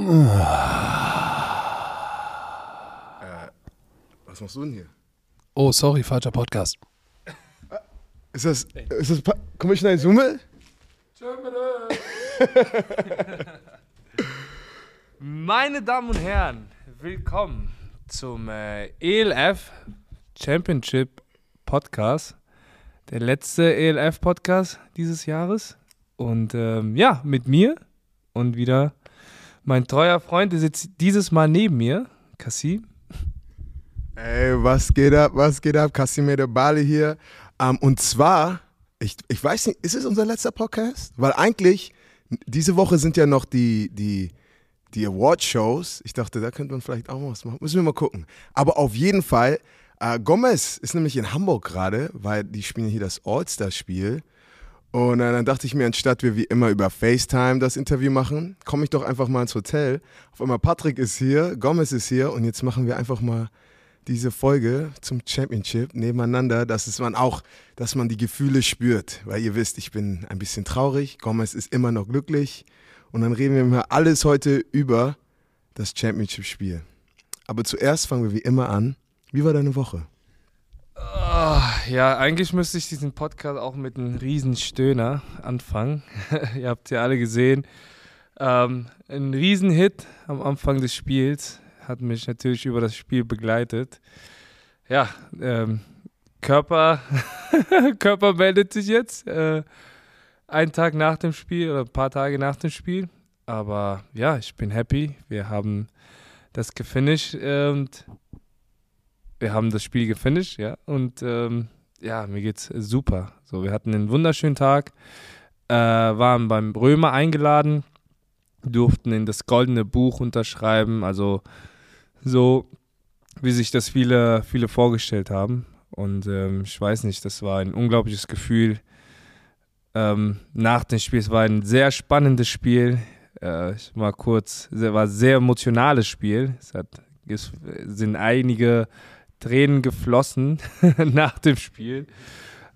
Äh, was machst du denn hier? Oh, sorry, falscher Podcast. Ist das, ist das, Pa- Commissioner Summe? Meine Damen und Herren, willkommen zum äh, ELF Championship Podcast. Der letzte ELF Podcast dieses Jahres. Und ähm, ja, mit mir und wieder mein treuer Freund, sitzt dieses Mal neben mir, Kassim. Ey, was geht ab, was geht ab? Casimir Bali hier. Ähm, und zwar, ich, ich weiß nicht, ist es unser letzter Podcast? Weil eigentlich, diese Woche sind ja noch die, die, die Award-Shows. Ich dachte, da könnte man vielleicht auch was machen. Müssen wir mal gucken. Aber auf jeden Fall, äh, Gomez ist nämlich in Hamburg gerade, weil die spielen hier das All-Star-Spiel. Und dann dachte ich mir, anstatt wir wie immer über FaceTime das Interview machen, komme ich doch einfach mal ins Hotel. Auf einmal Patrick ist hier, Gomez ist hier und jetzt machen wir einfach mal diese Folge zum Championship nebeneinander, dass es man auch, dass man die Gefühle spürt. Weil ihr wisst, ich bin ein bisschen traurig, Gomez ist immer noch glücklich. Und dann reden wir mal alles heute über das Championship-Spiel. Aber zuerst fangen wir wie immer an. Wie war deine Woche? Ah, ja, eigentlich müsste ich diesen Podcast auch mit einem riesen Stöhner anfangen. Ihr habt ja alle gesehen. Ähm, ein Riesenhit am Anfang des Spiels hat mich natürlich über das Spiel begleitet. Ja, ähm, Körper, Körper meldet sich jetzt. Äh, einen Tag nach dem Spiel oder ein paar Tage nach dem Spiel. Aber ja, ich bin happy. Wir haben das gefinisht und wir haben das Spiel gefinisht, ja. Und ähm, ja, mir geht's super. So, wir hatten einen wunderschönen Tag, äh, waren beim Römer eingeladen, durften in das goldene Buch unterschreiben, also so, wie sich das viele, viele vorgestellt haben. Und ähm, ich weiß nicht, das war ein unglaubliches Gefühl. Ähm, nach dem Spiel, es war ein sehr spannendes Spiel. Äh, ich mal kurz, es war ein sehr emotionales Spiel. Es hat, es sind einige Tränen geflossen nach dem Spiel.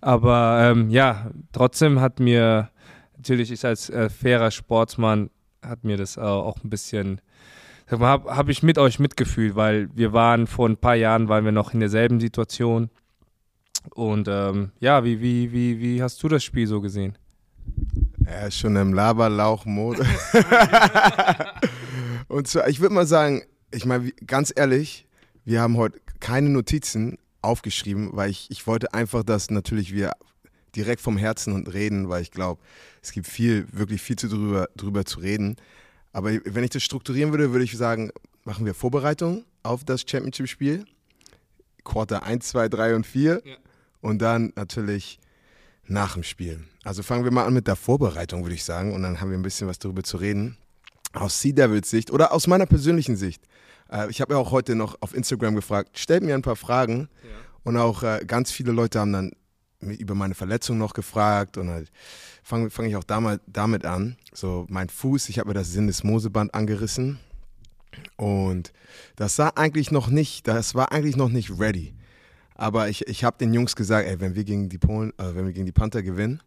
Aber ähm, ja, trotzdem hat mir, natürlich ich als äh, fairer Sportsmann, hat mir das äh, auch ein bisschen, habe hab ich mit euch mitgefühlt, weil wir waren vor ein paar Jahren, waren wir noch in derselben Situation. Und ähm, ja, wie, wie, wie, wie hast du das Spiel so gesehen? Er ist schon im Laberlauch-Mode. Und zwar, ich würde mal sagen, ich meine, ganz ehrlich, wir haben heute keine Notizen aufgeschrieben, weil ich, ich wollte einfach, dass natürlich wir direkt vom Herzen und reden, weil ich glaube, es gibt viel, wirklich viel zu drüber, drüber zu reden. Aber wenn ich das strukturieren würde, würde ich sagen, machen wir Vorbereitung auf das Championship-Spiel. Quarter 1, 2, 3 und 4. Ja. Und dann natürlich nach dem Spiel. Also fangen wir mal an mit der Vorbereitung, würde ich sagen. Und dann haben wir ein bisschen was darüber zu reden. Aus Sea Devils Sicht oder aus meiner persönlichen Sicht. Äh, ich habe ja auch heute noch auf Instagram gefragt, stellt mir ein paar Fragen. Und auch äh, ganz viele Leute haben dann über meine Verletzung noch gefragt. Und halt fange fang ich auch damit, damit an. So, mein Fuß, ich habe mir das Sinnesmoseband angerissen. Und das sah eigentlich noch nicht, das war eigentlich noch nicht ready. Aber ich, ich habe den Jungs gesagt, ey, wenn wir gegen die Polen, äh, wenn wir gegen die Panther gewinnen,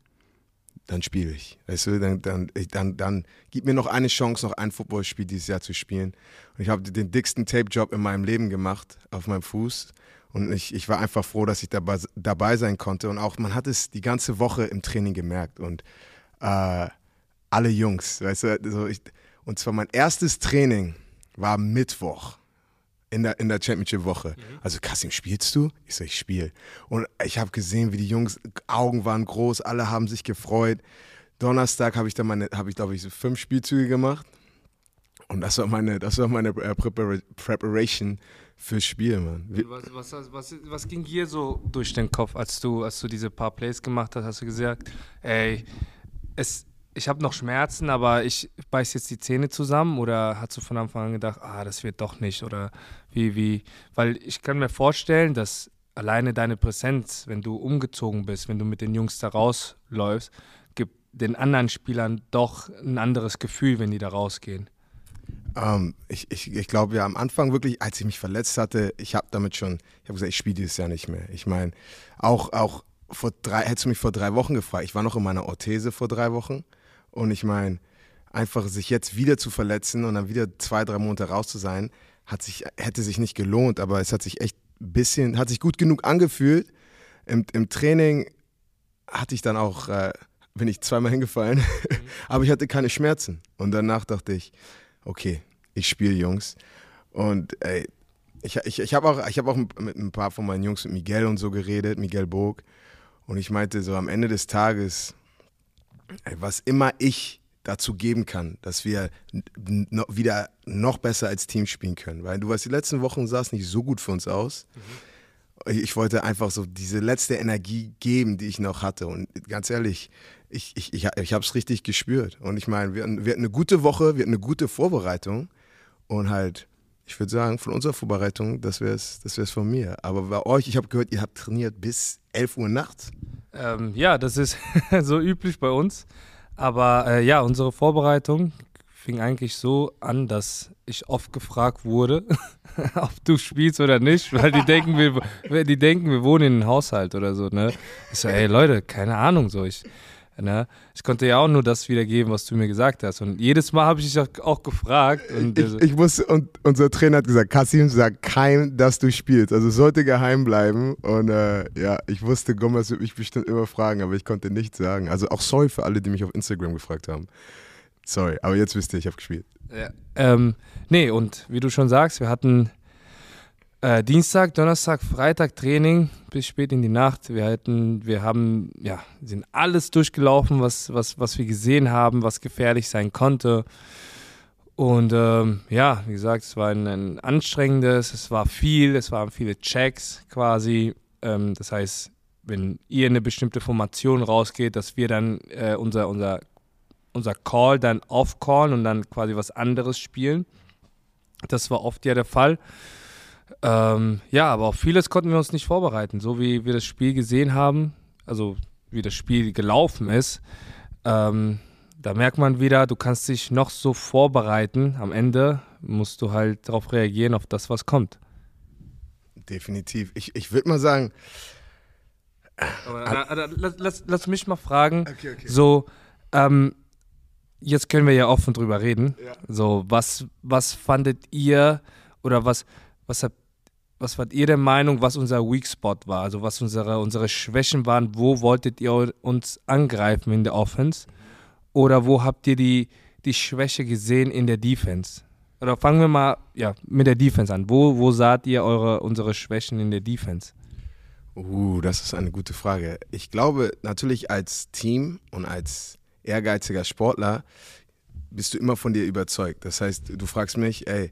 dann spiele ich. Weißt du, dann, dann, dann, dann gib mir noch eine Chance, noch ein Footballspiel dieses Jahr zu spielen. Und ich habe den dicksten Tape-Job in meinem Leben gemacht auf meinem Fuß. Und ich, ich war einfach froh, dass ich dabei, dabei sein konnte. Und auch, man hat es die ganze Woche im Training gemerkt. Und äh, alle Jungs, weißt du, so ich, und zwar mein erstes Training war Mittwoch in der, in der Championship-Woche. Also, Kassim, spielst du? Ich so, ich spiele. Und ich habe gesehen, wie die Jungs, Augen waren groß, alle haben sich gefreut. Donnerstag habe ich dann meine, habe ich glaube ich so fünf Spielzüge gemacht. Und das war meine, das war meine äh, Prepara Preparation fürs Spiel, Mann. Was, was, was, was, ging dir so durch den Kopf, als du, als du diese paar Plays gemacht hast? Hast du gesagt, ey, es, ich habe noch Schmerzen, aber ich beiß jetzt die Zähne zusammen? Oder hast du von Anfang an gedacht, ah, das wird doch nicht? Oder wie, wie? Weil ich kann mir vorstellen, dass alleine deine Präsenz, wenn du umgezogen bist, wenn du mit den Jungs da rausläufst, gibt den anderen Spielern doch ein anderes Gefühl, wenn die da rausgehen. Ähm, ich ich, ich glaube ja am Anfang wirklich, als ich mich verletzt hatte, ich habe damit schon, ich habe gesagt, ich spiele dieses Jahr nicht mehr. Ich meine, auch, auch vor drei, hättest du mich vor drei Wochen gefragt, ich war noch in meiner Orthese vor drei Wochen und ich meine, einfach sich jetzt wieder zu verletzen und dann wieder zwei, drei Monate raus zu sein, hat sich, hätte sich nicht gelohnt, aber es hat sich echt ein bisschen, hat sich gut genug angefühlt. Im, im Training hatte ich dann auch, äh, bin ich zweimal hingefallen, mhm. aber ich hatte keine Schmerzen. Und danach dachte ich, okay, ich spiele Jungs. Und ey, ich, ich, ich habe auch, hab auch mit ein paar von meinen Jungs, mit Miguel und so geredet, Miguel Bog. Und ich meinte so, am Ende des Tages, was immer ich dazu geben kann, dass wir wieder noch besser als Team spielen können. Weil du weißt, die letzten Wochen sah es nicht so gut für uns aus. Mhm. Ich, ich, wollte einfach so diese letzte Energie geben, die ich noch hatte. Und ganz ehrlich, ich, ich, ich, ich habe es richtig gespürt. Und ich meine, wir, wir hatten eine gute Woche, wir hatten eine gute Vorbereitung. Und halt, ich würde sagen, von unserer Vorbereitung, das wäre es das wär's von mir. Aber bei euch, ich habe gehört, ihr habt trainiert bis 11 Uhr nachts. Ähm, ja, das ist so üblich bei uns. Aber äh, ja, unsere Vorbereitung fing eigentlich so an, dass ich oft gefragt wurde, ob du spielst oder nicht, weil die denken, wir, die denken, wir wohnen in einem Haushalt oder so. Ne? Ich so, ey Leute, keine Ahnung, so ich. Ne? Ich konnte ja auch nur das wiedergeben, was du mir gesagt hast. Und jedes Mal habe ich dich auch, gefragt. Und ich, ich wusste, und unser Trainer hat gesagt, Kassim sagt kein, dass du spielst. Also es sollte geheim bleiben. Und äh, ja, ich wusste, Gomez wird mich bestimmt immer fragen, aber ich konnte nichts sagen. Also auch sorry für alle, die mich auf Instagram gefragt haben. Sorry, aber jetzt wisst ihr, ich habe gespielt. Ja. Ähm, nee, und wie du schon sagst, wir hatten äh, Dienstag, Donnerstag, Freitag Training bis spät in die Nacht. Wir hatten, wir haben, ja, sind alles durchgelaufen, was, was, was wir gesehen haben, was gefährlich sein konnte. Und ähm, ja, wie gesagt, es war ein, ein, anstrengendes, es war viel, es waren viele Checks quasi. Ähm, das heißt, wenn ihr eine bestimmte Formation rausgeht, dass wir dann äh, unser, unser, unser Call dann aufcallen und dann quasi was anderes spielen. Das war oft ja der Fall. Ähm, ja, aber auf vieles konnten wir uns nicht vorbereiten. So wie wir das Spiel gesehen haben, also wie das Spiel gelaufen ist, ähm, da merkt man wieder, du kannst dich noch so vorbereiten. Am Ende musst du halt darauf reagieren, auf das, was kommt. Definitiv. Ich, ich würde mal sagen. Aber, äh, lass, lass, lass, mich mal fragen. Okay, okay. So, ähm, jetzt können wir ja offen drüber reden. Ja. So, was, was fandet ihr oder was, was habt was wart ihr der Meinung, was unser Weak Spot war? Also was unsere, unsere Schwächen waren? Wo wolltet ihr uns angreifen in der Offense? Oder wo habt ihr die, die Schwäche gesehen in der Defense? Oder fangen wir mal ja, mit der Defense an. Wo, wo saht ihr eure, unsere Schwächen in der Defense? Uh, das ist eine gute Frage. Ich glaube, natürlich als Team und als ehrgeiziger Sportler bist du immer von dir überzeugt. Das heißt, du fragst mich, ey,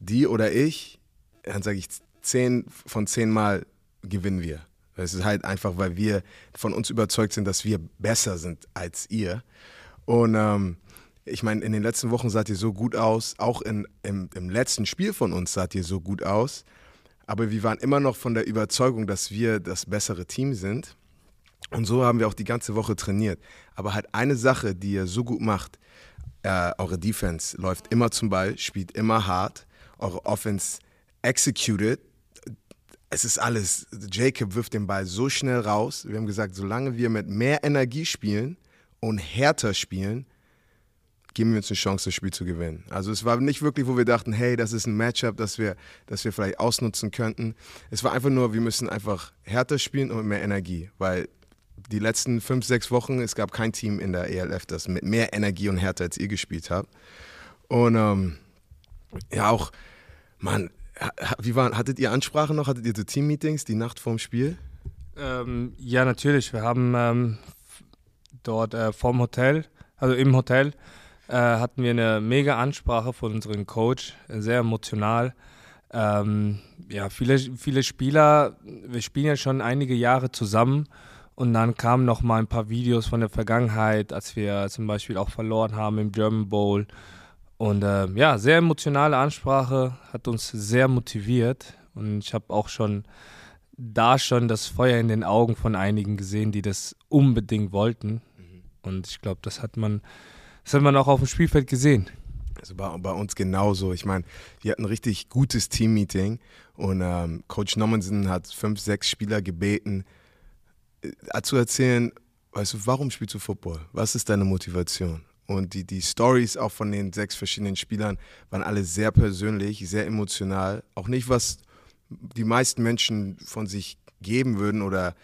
die oder ich, dann sage ich zehn von zehn Mal gewinnen wir. Es ist halt einfach, weil wir von uns überzeugt sind, dass wir besser sind als ihr. Und ähm, ich meine, in den letzten Wochen saht ihr so gut aus, auch in, im, im letzten Spiel von uns saht ihr so gut aus. Aber wir waren immer noch von der Überzeugung, dass wir das bessere Team sind. Und so haben wir auch die ganze Woche trainiert. Aber halt eine Sache, die ihr so gut macht, äh, eure Defense läuft immer zum Ball, spielt immer hart. Eure Offense executed. Es ist alles, Jacob wirft den Ball so schnell raus. Wir haben gesagt, solange wir mit mehr Energie spielen und härter spielen, geben wir uns eine Chance, das Spiel zu gewinnen. Also es war nicht wirklich, wo wir dachten, hey, das ist ein Matchup, das wir, das wir vielleicht ausnutzen könnten. Es war einfach nur, wir müssen einfach härter spielen und mit mehr Energie, weil die letzten fünf, sechs Wochen, es gab kein Team in der ELF, das mit mehr Energie und Härte als ihr gespielt habt. Und ähm, ja, auch, man, wie waren, hattet ihr Ansprachen noch? Hattet ihr so Team-Meetings die Nacht vorm Spiel? Ähm, ja, natürlich. Wir haben ähm, dort äh, vom Hotel, also im Hotel, äh, hatten wir eine mega Ansprache von unserem Coach, sehr emotional. Ähm, ja, viele, viele Spieler, wir spielen ja schon einige Jahre zusammen und dann kamen noch mal ein paar Videos von der Vergangenheit, als wir zum Beispiel auch verloren haben im German Bowl und äh, ja, sehr emotionale Ansprache, hat uns sehr motiviert. Und ich habe auch schon da schon das Feuer in den Augen von einigen gesehen, die das unbedingt wollten. Mhm. Und ich glaube, das hat man, das hat man auch auf dem Spielfeld gesehen. Also bei, bei uns genauso. Ich meine, wir hatten ein richtig gutes Team-Meeting und ähm, Coach Nommensen hat fünf, sechs Spieler gebeten, äh, zu erzählen, weißt du, warum spielst du Football? Was ist deine Motivation? Und die, die Stories auch von den sechs verschiedenen Spielern waren alle sehr persönlich, sehr emotional. Auch nicht, was die meisten Menschen von sich geben würden oder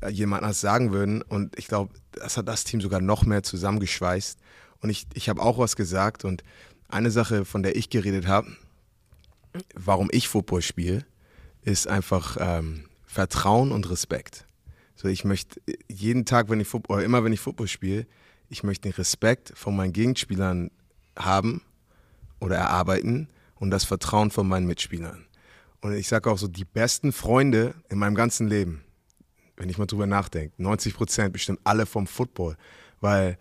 äh, jemand anders sagen würden. Und ich glaube, das hat das Team sogar noch mehr zusammengeschweißt. Und ich, ich habe auch was gesagt. Und eine Sache, von der ich geredet habe, warum ich Football spiele, ist einfach ähm, Vertrauen und Respekt. So, ich möchte jeden Tag, wenn ich Football, immer wenn ich Football spiele, ich möchte den Respekt von meinen Gegenspielern haben oder erarbeiten und das Vertrauen von meinen Mitspielern. Und ich sage auch so, die besten Freunde in meinem ganzen Leben, wenn ich mal drüber nachdenke, 90 Prozent bestimmt alle vom Football. Weil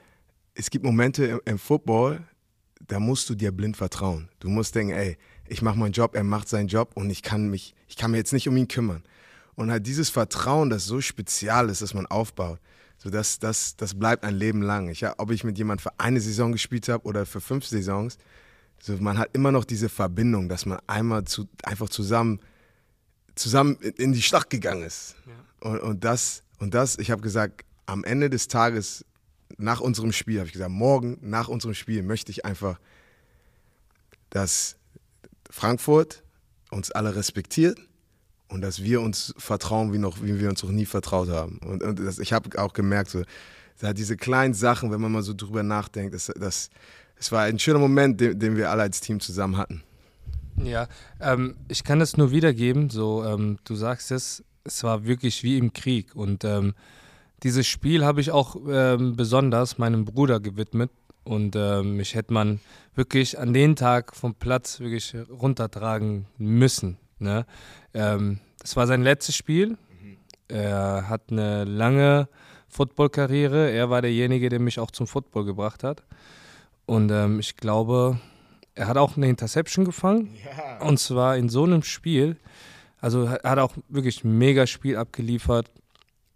es gibt Momente im, Football, da musst du dir blind vertrauen. Du musst denken, ey, ich mache meinen Job, er macht seinen Job und ich kann mich, ich kann mir jetzt nicht um ihn kümmern. Und halt dieses Vertrauen, das so spezial ist, dass man aufbaut, so das, das, das bleibt ein Leben lang. Ich, ob ich mit jemandem für eine Saison gespielt habe oder für fünf Saisons, so man hat immer noch diese Verbindung, dass man einmal zu, einfach zusammen, zusammen in die Schlacht gegangen ist. Ja. Und, und das, und das, ich habe gesagt, am Ende des Tages, nach unserem Spiel, habe ich gesagt, morgen nach unserem Spiel möchte ich einfach, dass Frankfurt uns alle respektiert und dass wir uns vertrauen, wie, noch, wie wir uns noch nie vertraut haben. Und, und das, ich habe auch gemerkt, so, diese kleinen Sachen, wenn man mal so drüber nachdenkt, das, das, das war ein schöner Moment, den, den wir alle als Team zusammen hatten. Ja, ähm, ich kann das nur wiedergeben. So, ähm, du sagst es, es war wirklich wie im Krieg. Und ähm, dieses Spiel habe ich auch ähm, besonders meinem Bruder gewidmet. Und ähm, mich hätte man wirklich an den Tag vom Platz wirklich runtertragen müssen. Ne? Ähm, das war sein letztes Spiel. Mhm. Er hat eine lange Football-Karriere. Er war derjenige, der mich auch zum Football gebracht hat. Und ähm, ich glaube, er hat auch eine Interception gefangen. Ja. Und zwar in so einem Spiel. Also er hat auch wirklich ein mega Spiel abgeliefert.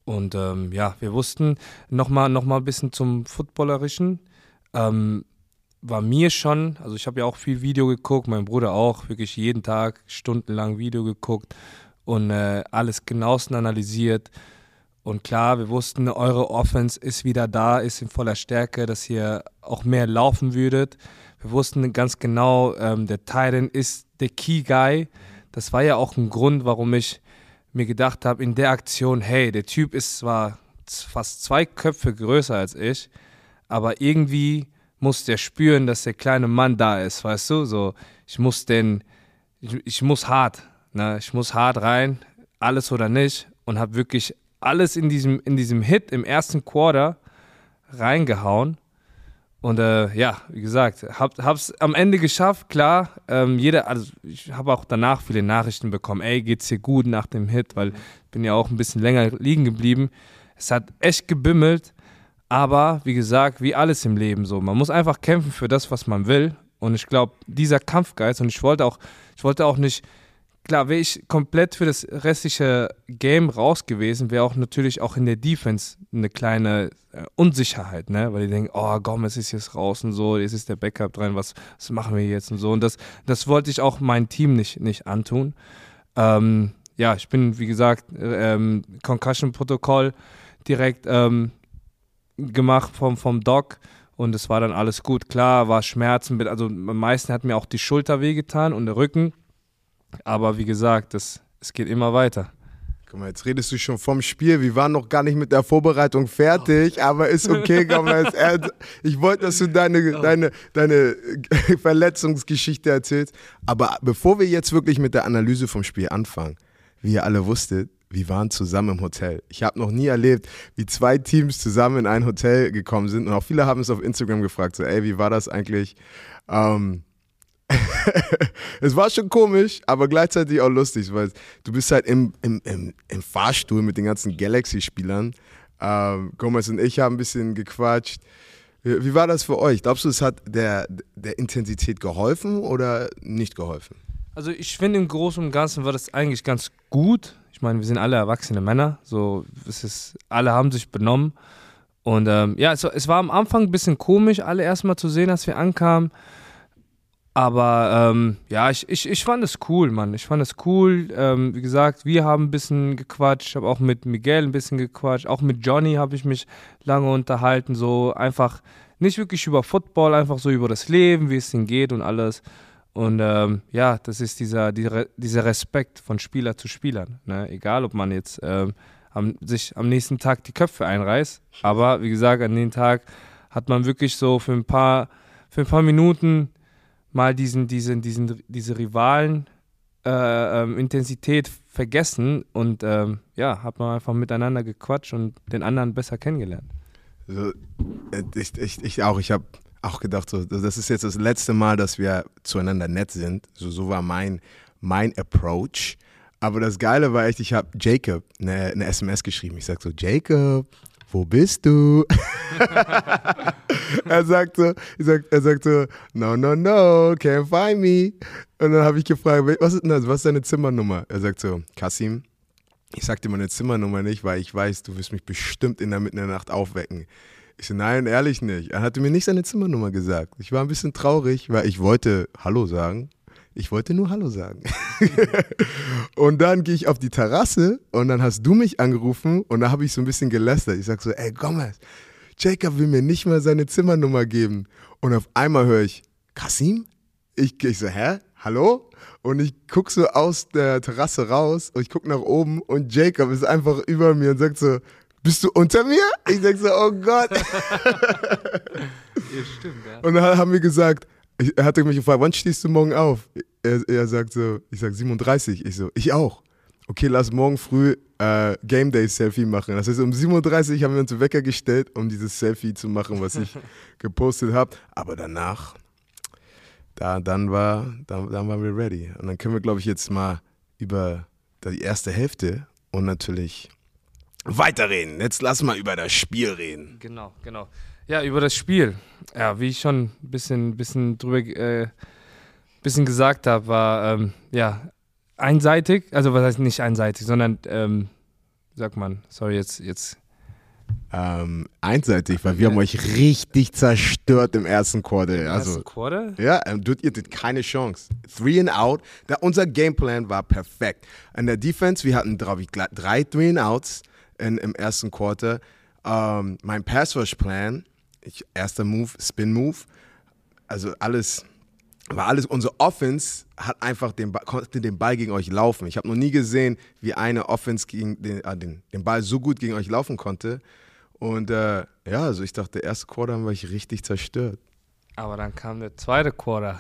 Und ähm, ja, wir wussten nochmal noch mal ein bisschen zum Footballerischen. Ähm, war mir schon, also ich habe ja auch viel Video geguckt, mein Bruder auch, wirklich jeden Tag stundenlang Video geguckt und äh, alles genauestens analysiert. Und klar, wir wussten, eure Offense ist wieder da, ist in voller Stärke, dass ihr auch mehr laufen würdet. Wir wussten ganz genau, ähm, der Titan ist der Key Guy. Das war ja auch ein Grund, warum ich mir gedacht habe, in der Aktion, hey, der Typ ist zwar fast zwei Köpfe größer als ich, aber irgendwie muss der spüren, dass der kleine Mann da ist, weißt du? So, ich muss den, ich, ich muss hart, ne? Ich muss hart rein, alles oder nicht und habe wirklich alles in diesem, in diesem Hit im ersten Quarter reingehauen. Und äh, ja, wie gesagt, hab, hab's am Ende geschafft, klar. Ähm, jeder, also ich habe auch danach viele Nachrichten bekommen, ey, geht's dir gut nach dem Hit, weil ich bin ja auch ein bisschen länger liegen geblieben. Es hat echt gebimmelt. Aber wie gesagt, wie alles im Leben so, man muss einfach kämpfen für das, was man will. Und ich glaube, dieser Kampfgeist, und ich wollte auch, ich wollte auch nicht, klar, wäre ich komplett für das restliche Game raus gewesen, wäre auch natürlich auch in der Defense eine kleine äh, Unsicherheit, ne? Weil die denken, oh, Gomez ist jetzt raus und so, jetzt ist der Backup drin, was, was machen wir jetzt und so. Und das, das wollte ich auch meinem Team nicht, nicht antun. Ähm, ja, ich bin, wie gesagt, ähm, Concussion-Protokoll direkt ähm, gemacht vom, vom Doc und es war dann alles gut. Klar, war Schmerzen, also am meisten hat mir auch die Schulter wehgetan und der Rücken. Aber wie gesagt, das, es geht immer weiter. Guck mal, jetzt redest du schon vom Spiel. Wir waren noch gar nicht mit der Vorbereitung fertig, aber ist okay, komm. Ich wollte, dass du deine, deine, deine Verletzungsgeschichte erzählst. Aber bevor wir jetzt wirklich mit der Analyse vom Spiel anfangen, wie ihr alle wusstet, wir waren zusammen im Hotel. Ich habe noch nie erlebt, wie zwei Teams zusammen in ein Hotel gekommen sind. Und auch viele haben es auf Instagram gefragt, so, ey, wie war das eigentlich? Ähm, es war schon komisch, aber gleichzeitig auch lustig, weil du bist halt im, im, im, im Fahrstuhl mit den ganzen Galaxy-Spielern. Ähm, Gomez und ich haben ein bisschen gequatscht. Wie, wie war das für euch? Glaubst du, es hat der, der Intensität geholfen oder nicht geholfen? Also ich finde im Großen und Ganzen war das eigentlich ganz gut. Ich meine, wir sind alle erwachsene Männer, so es ist, alle haben sich benommen. Und ähm, ja, es, es, war am Anfang ein bisschen komisch, alle erstmal zu sehen, als wir ankamen. Aber ähm, ja, ich, ich, ich fand es cool, Mann. Ich fand es cool. Ähm, wie gesagt, wir haben ein bisschen gequatscht. Ich habe auch mit Miguel ein bisschen gequatscht. Auch mit Johnny habe ich mich lange unterhalten. So einfach nicht wirklich über Football, einfach so über das Leben, wie es ihnen geht und alles. Und ähm, ja, das ist dieser, dieser, Respekt von Spieler zu Spielern. Ne? Egal, ob man jetzt ähm, am, sich am nächsten Tag die Köpfe einreißt. Aber wie gesagt, an dem Tag hat man wirklich so für ein paar, für ein paar Minuten mal diesen, diesen, diesen, diese Rivalen äh, ähm, Intensität vergessen und ähm, ja, hat man einfach miteinander gequatscht und den anderen besser kennengelernt. So, äh, ich, ich, ich auch, ich habe auch gedacht, so, das ist jetzt das letzte Mal, dass wir zueinander nett sind. So, so war mein, mein Approach. Aber das Geile war echt, ich habe Jacob eine, eine SMS geschrieben. Ich sage so, Jacob, wo bist du? er sagt so, sag, er sagt so, no, no, no, can't find me. Und dann habe ich gefragt, was ist, was ist deine Zimmernummer? Er sagt so, Kasim, ich sag dir meine Zimmernummer nicht, weil ich weiß, du wirst mich bestimmt in der Mitten der Nacht aufwecken. Ich so, nein, ehrlich nicht. Er hatte mir nicht seine Zimmernummer gesagt. Ich war ein bisschen traurig, weil ich wollte Hallo sagen. Ich wollte nur Hallo sagen. und dann gehe ich auf die Terrasse und dann hast du mich angerufen und da habe ich so ein bisschen gelästert. Ich sag so, ey Gomez, Jacob will mir nicht mal seine Zimmernummer geben. Und auf einmal höre ich, Kasim? Ich, ich so, hä? Hallo? Und ich gucke so aus der Terrasse raus und ich gucke nach oben und Jacob ist einfach über mir und sagt so, bist du unter mir? Ich sag so, oh Gott. Ja, stimmt, ja. Und dann haben wir gesagt, ich, er hatte mich gefragt, wann stehst du morgen auf? Er, er sagt so, ich sag 37. Ich so, ich auch. Okay, lass morgen früh äh, Game Day Selfie machen. Das heißt, um 37 haben wir uns Wecker gestellt, um dieses Selfie zu machen, was ich gepostet habe. Aber danach, da, dann, war, dann, dann waren wir ready. Und dann können wir, glaube ich, jetzt mal über die erste Hälfte und natürlich weiterreden. Jetzt lass mal über das Spiel reden. Genau, genau. Ja, über das Spiel. Ja, wie ich schon ein bisschen, bisschen drüber äh, bisschen gesagt habe, war ähm, ja einseitig. Also was heißt nicht einseitig, sondern ähm, sagt man, sorry, jetzt, jetzt Ähm, einseitig, weil wir haben euch richtig zerstört im ersten Quarter. Also, ersten Quarter. Ja, ähm, du, ihr hattet keine Chance. Three and out. Da, unser Gameplan war perfekt. In der Defense, wir hatten gla- drei Three and Outs in, im ersten Quarter. Ähm, mein Pass Rush Plan, ich, erster Move, Spin Move. Also alles, war alles, unsere Offense hat einfach den, konnte den Ball gegen euch laufen. Ich habe noch nie gesehen, wie eine Offense gegen den, äh, den, den Ball so gut gegen euch laufen konnte. Und äh, ja, also ich dachte, der erste Quarter haben wir euch richtig zerstört. Aber dann kam der zweite Quarter.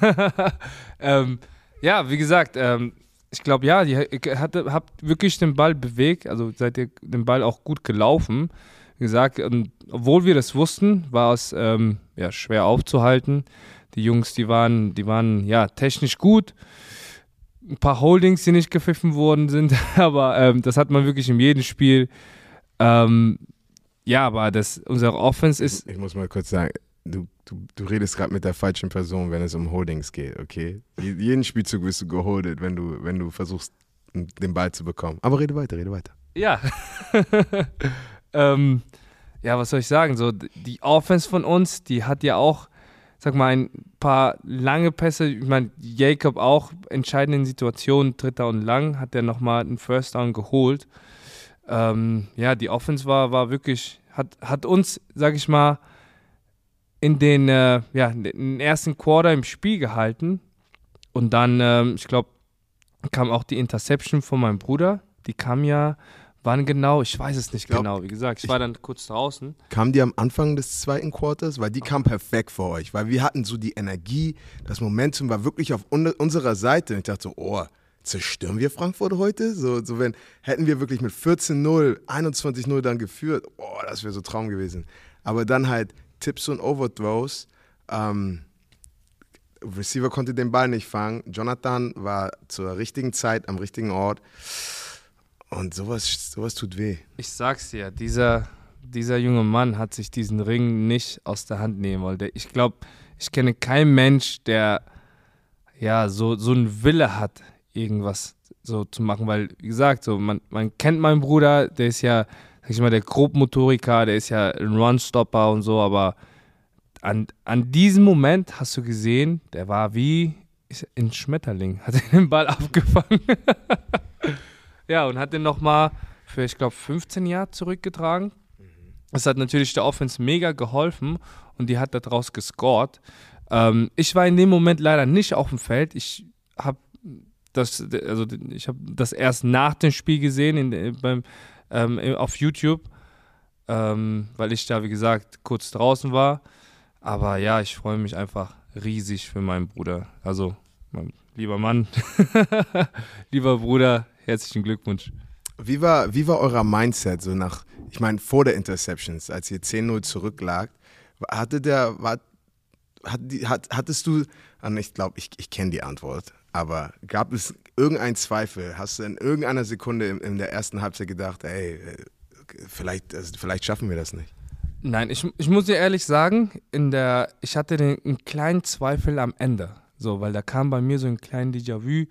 ähm, ja, wie gesagt, ähm, ich glaube, ja, ihr hatte, habt wirklich den Ball bewegt, also seid ihr den Ball auch gut gelaufen. Wie gesagt, und obwohl wir das wussten, war es ähm, ja, schwer aufzuhalten. Die Jungs, die waren, die waren ja technisch gut. Ein paar Holdings, die nicht gepfiffen worden sind, aber ähm, das hat man wirklich in jedem Spiel. Ähm, ja, aber das, unsere Offense ist Ich muss mal kurz sagen, du, du, du redest gerade mit der falschen Person, wenn es um Holdings geht, okay? Je- Jeden Spielzug wirst du geholdet, wenn du, wenn du versuchst, den Ball zu bekommen. Aber rede weiter, rede weiter. Ja. ähm, ja, was soll ich sagen? So, die Offense von uns, die hat ja auch, sag mal, ein paar lange Pässe. Ich meine, Jacob auch, entscheidenden Situationen, dritter und lang, hat er nochmal einen First Down geholt. Ähm, ja, die Offense war, war wirklich, hat, hat uns, sag ich mal, in den, äh, ja, in den ersten Quarter im Spiel gehalten. Und dann, ähm, ich glaube, kam auch die Interception von meinem Bruder. Die kam ja, wann genau? Ich weiß es nicht glaub, genau. Wie gesagt, ich, ich- war dann kurz draußen. Kam die am Anfang des zweiten Quarters? Weil die kam perfekt für euch, weil wir hatten so die Energie, das Momentum war wirklich auf un unserer Seite. Und ich dachte so, oh, zerstören wir Frankfurt heute? So, so wenn, hätten wir wirklich mit 14-0, 21-0 dann geführt, oh, das wäre so Traum gewesen. Aber dann halt Tips und Overthrows, ähm, Receiver konnte den Ball nicht fangen. Jonathan war zur richtigen Zeit am richtigen Ort. Und sowas, sowas tut weh. Ich sag's dir, dieser, dieser junge Mann hat sich diesen Ring nicht aus der Hand nehmen wollen. Ich glaube, ich kenne keinen Mensch, der ja so, so einen Wille hat, irgendwas so zu machen, weil, wie gesagt, so, man, man kennt meinen Bruder, der ist ja, sag ich mal, der Grobmotoriker, der ist ja ein Runstopper und so, aber an, an diesem Moment hast du gesehen, der war wie ein Schmetterling, hat den Ball abgefangen. ja, und hat den nochmal für, ich glaube, 15 Jahre zurückgetragen. Das hat natürlich der Offense mega geholfen und die hat daraus gescored. Ähm, ich war in dem Moment leider nicht auf dem Feld. Ich habe das, also ich habe das erst nach dem Spiel gesehen in, beim, ähm, auf YouTube, ähm, weil ich da, wie gesagt, kurz draußen war. Aber ja, ich freue mich einfach riesig für meinen Bruder. Also, mein lieber Mann, lieber Bruder, herzlichen Glückwunsch. Wie war, wie war euer Mindset so nach, ich meine, vor der Interceptions, als ihr 10-0 zurücklag? Hatte der, war, hat, hat, hattest du, ich glaube, ich, ich kenne die Antwort, aber gab es irgendeinen Zweifel? Hast du in irgendeiner Sekunde in, in der ersten Halbzeit gedacht, ey, vielleicht, also vielleicht schaffen wir das nicht? Nein, ich, ich muss dir ehrlich sagen, in der, ich hatte den, einen kleinen Zweifel am Ende. So, weil da kam bei mir so ein kleiner Déjà-vu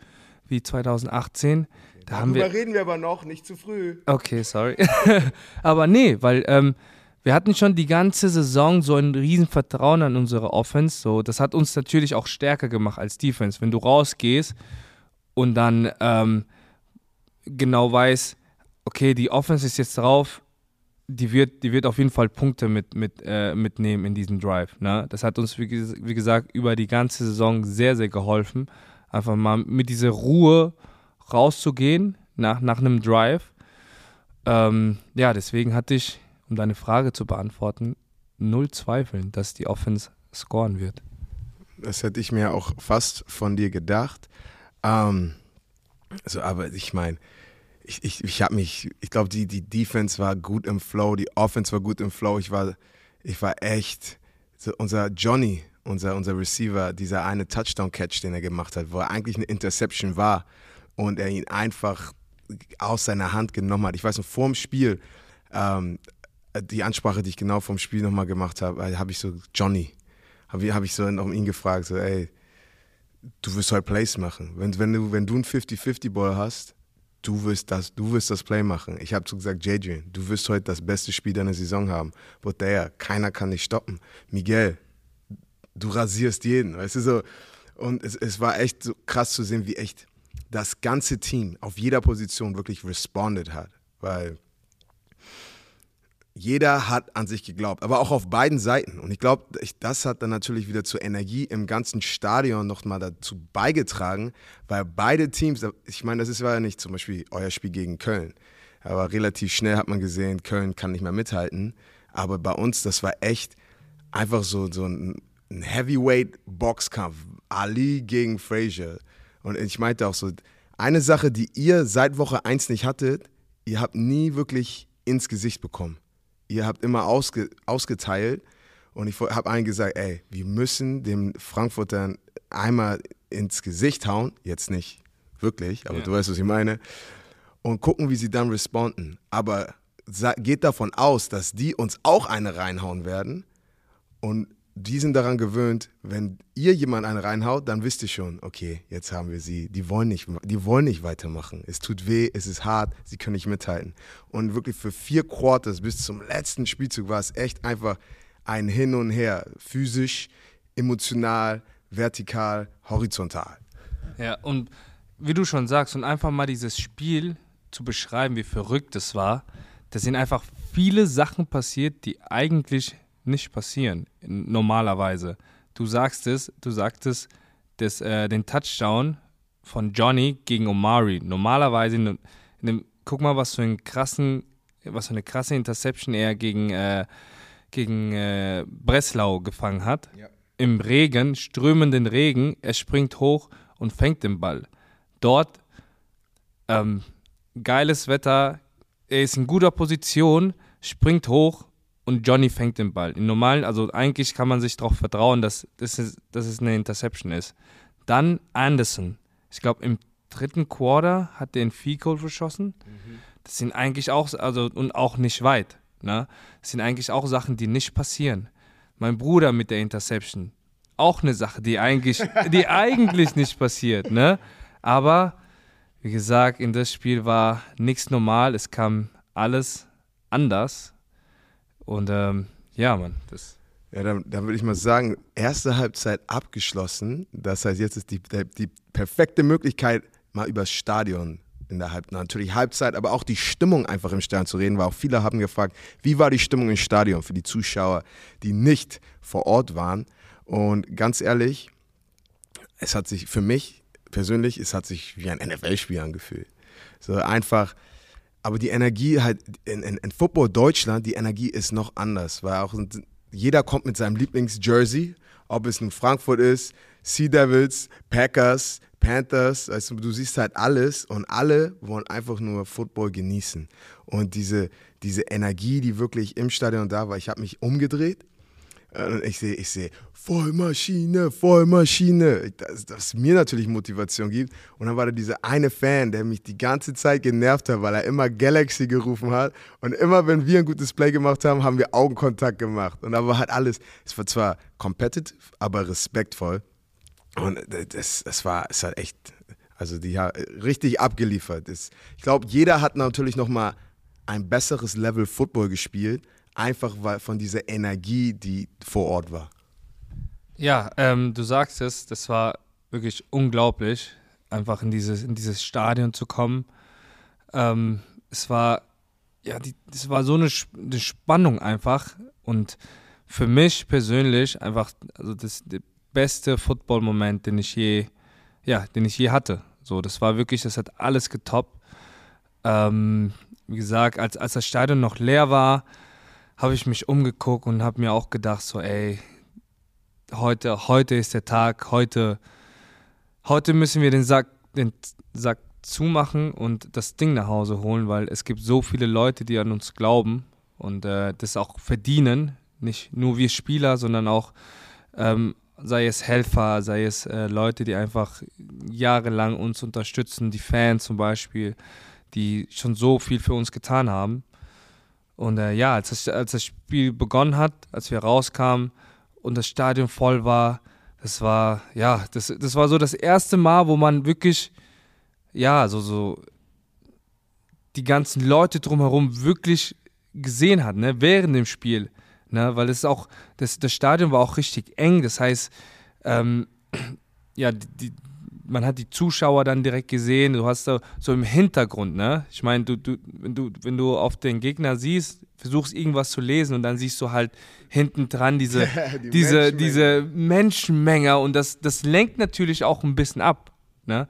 wie 2018. Da haben wir, reden wir aber noch, nicht zu früh. Okay, sorry. aber nee, weil ähm, wir hatten schon die ganze Saison so ein riesen Vertrauen an unsere Offense. So, das hat uns natürlich auch stärker gemacht als Defense. Wenn du rausgehst und dann ähm, genau weißt, okay, die Offense ist jetzt drauf, die wird, die wird auf jeden Fall Punkte mit, mit, äh, mitnehmen in diesem Drive. Ne? Das hat uns, wie, wie, gesagt, über die ganze Saison sehr, sehr geholfen. Einfach mal mit dieser Ruhe rauszugehen nach, nach einem Drive. Ähm, ja, deswegen hatte ich, um deine Frage zu beantworten, null Zweifeln, dass die Offense scoren wird. Das hätte ich mir auch fast von dir gedacht. Ähm, also, aber ich meine, ich, ich, ich habe mich, ich glaube, die, die Defense war gut im Flow, die Offense war gut im Flow. Ich war, ich war echt, so unser Johnny, unser, unser Receiver, dieser eine Touchdown-Catch, den er gemacht hat, wo er eigentlich eine Interception war und er ihn einfach aus seiner Hand genommen hat. Ich weiß noch, vor dem Spiel, ähm, die Ansprache, die ich genau vom Spiel nochmal gemacht habe, habe ich so, Johnny, habe hab ich so noch ihn gefragt, so, ey, du wirst heute Plays machen. Wenn, wenn, du, wenn du einen 50-50-Ball hast, du wirst das, du wirst das Play machen. Ich habe so gesagt, Jadrian, du wirst heute das beste Spiel deiner Saison haben. But keiner kann dich stoppen. Miguel, du rasierst jeden, weißt du so. Und es, es war echt so krass zu sehen, wie echt das ganze Team auf jeder Position wirklich responded hat. Weil jeder hat an sich geglaubt, aber auch auf beiden Seiten. Und ich glaube, das hat dann natürlich wieder zur Energie im ganzen Stadion nochmal dazu beigetragen, weil beide Teams, ich meine, das ist, war ja nicht zum Beispiel euer Spiel gegen Köln, aber relativ schnell hat man gesehen, Köln kann nicht mehr mithalten. Aber bei uns, das war echt einfach so, so ein Heavyweight-Boxkampf. Ali gegen Frazier. Und ich meinte auch so, eine Sache, die ihr seit Woche 1 nicht hattet, ihr habt nie wirklich ins Gesicht bekommen. Ihr habt immer ausge, ausgeteilt. Und ich habe allen gesagt, ey, wir müssen dem Frankfurtern einmal ins Gesicht hauen, jetzt nicht. Wirklich, aber ja. du weißt, was ich meine, und gucken, wie sie dann responden. Aber geht davon aus, dass die uns auch eine reinhauen werden. Und die sind daran gewöhnt, wenn ihr jemand einen reinhaut, dann wisst ihr schon, okay, jetzt haben wir sie. Die wollen nicht, die wollen nicht weitermachen. Es tut weh, es ist hart, sie können nicht mithalten. Und wirklich für vier Quarters bis zum letzten Spielzug war es echt einfach ein Hin und Her, physisch, emotional, vertikal, horizontal. Ja, und wie du schon sagst, und einfach mal dieses Spiel zu beschreiben, wie verrückt es war, da sind einfach viele Sachen passiert, die eigentlich nicht passieren, normalerweise. Du sagst es, du sagtest das, äh, den Touchdown von Johnny gegen Omari. Normalerweise, in, in dem, guck mal, was für, einen krassen, was für eine krasse Interception er gegen, äh, gegen äh, Breslau gefangen hat. Ja. Im Regen, strömenden Regen, er springt hoch und fängt den Ball. Dort, ähm, geiles Wetter, er ist in guter Position, springt hoch und Johnny fängt den Ball. Im normalen, also eigentlich kann man sich darauf vertrauen, dass, dass, es, dass es eine Interception ist. Dann Anderson. Ich glaube, im dritten Quarter hat der einen Field verschossen. Mhm. Das sind eigentlich auch, also und auch nicht weit. Ne? Das sind eigentlich auch Sachen, die nicht passieren. Mein Bruder mit der Interception. Auch eine Sache, die eigentlich, die eigentlich nicht passiert. Ne? Aber wie gesagt, in das Spiel war nichts normal. Es kam alles anders und ähm, ja, Mann, das. Ja, dann, dann würde ich mal sagen, erste Halbzeit abgeschlossen. Das heißt, jetzt ist die, die perfekte Möglichkeit, mal über das Stadion in der Halbzeit, natürlich Halbzeit, aber auch die Stimmung einfach im Stadion zu reden, weil auch viele haben gefragt, wie war die Stimmung im Stadion für die Zuschauer, die nicht vor Ort waren. Und ganz ehrlich, es hat sich für mich persönlich, es hat sich wie ein NFL-Spiel angefühlt. So einfach, aber die Energie halt in, in, in Football Deutschland, die Energie ist noch anders, weil auch jeder kommt mit seinem Lieblingsjersey, ob es nun Frankfurt ist, Sea Devils, Packers, Panthers, also du siehst halt alles und alle wollen einfach nur Football genießen. Und diese, diese Energie, die wirklich im Stadion da war, ich habe mich umgedreht und ich sehe, ich sehe, Vollmaschine, Vollmaschine, dass das mir natürlich Motivation gibt. Und dann war da dieser eine Fan, der mich die ganze Zeit genervt hat, weil er immer Galaxy gerufen hat. Und immer, wenn wir ein gutes Play gemacht haben, haben wir Augenkontakt gemacht. Und da war halt alles, es war zwar competitive, aber respektvoll. Und das, das war, es hat echt, also die haben richtig abgeliefert. ich glaube, jeder hat natürlich nochmal ein besseres Level Football gespielt einfach weil von dieser Energie, die vor Ort war. Ja, ähm, du sagst es, das war wirklich unglaublich, einfach in dieses, in dieses Stadion zu kommen. Ähm, es war, ja, die, es war so eine, eine Spannung einfach und für mich persönlich einfach, also das der beste Football-Moment, den ich je, ja, den ich je hatte. So, das war wirklich, das hat alles getoppt. Ähm, wie gesagt, als, als das Stadion noch leer war, habe ich mich umgeguckt und habe mir auch gedacht, so, ey, heute, heute ist der Tag, heute, heute müssen wir den Sack, den Sack zumachen und das Ding nach Hause holen, weil es gibt so viele Leute, die an uns glauben und äh, das auch verdienen. Nicht nur wir Spieler, sondern auch, ähm, sei es Helfer, sei es äh, Leute, die einfach jahrelang uns unterstützen, die Fans zum Beispiel, die schon so viel für uns getan haben. Und äh, ja, als das, als das Spiel begonnen hat, als wir rauskamen und das Stadion voll war, das war, ja, das, das war so das erste Mal, wo man wirklich, ja, so, so die ganzen Leute drumherum wirklich gesehen hat, ne, während dem Spiel. Ne, weil es auch, das, das Stadion war auch richtig eng, das heißt, ähm, ja, die, man hat die Zuschauer dann direkt gesehen, du hast so, so im Hintergrund, ne? Ich meine, du, du, wenn du, wenn du auf den Gegner siehst, versuchst irgendwas zu lesen und dann siehst du halt hinten dran diese, die diese, Menschenmenge. diese Menschenmenge und das, das lenkt natürlich auch ein bisschen ab, ne?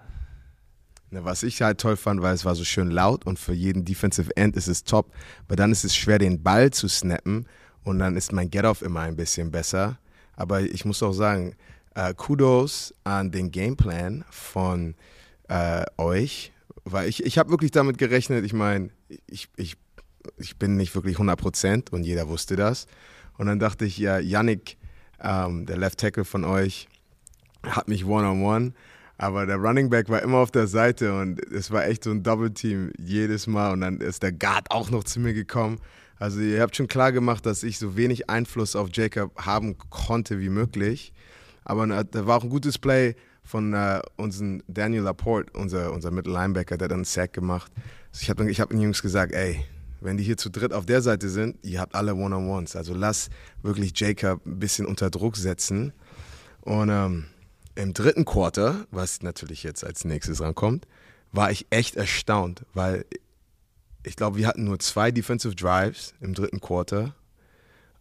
Na, was ich halt toll fand, weil es war so schön laut und für jeden Defensive End ist es top, weil dann ist es schwer, den Ball zu snappen und dann ist mein Get-Off immer ein bisschen besser. Aber ich muss auch sagen, äh, Kudos an den Gameplan von äh, euch, weil ich, ich habe wirklich damit gerechnet, ich meine, ich, ich, ich bin nicht wirklich 100% und jeder wusste das. Und dann dachte ich, ja, Yannick, ähm, der Left Tackle von euch, hat mich one-on-one. -on -one, aber der Running Back war immer auf der Seite und es war echt so ein Double Team jedes Mal. Und dann ist der Guard auch noch zu mir gekommen. Also ihr habt schon klar gemacht, dass ich so wenig Einfluss auf Jacob haben konnte wie möglich. Aber äh, da war auch ein gutes Play von äh, unserem Daniel Laporte, unser, unser Mittellinebacker, der hat einen Sack gemacht. Also ich habe ich hab den Jungs gesagt, ey, wenn die hier zu dritt auf der Seite sind, ihr habt alle One-on-Ones. Also lass wirklich Jacob ein bisschen unter Druck setzen. Und ähm, im dritten Quarter, was natürlich jetzt als nächstes rankommt, war ich echt erstaunt, weil ich glaube, wir hatten nur zwei Defensive Drives im dritten Quarter.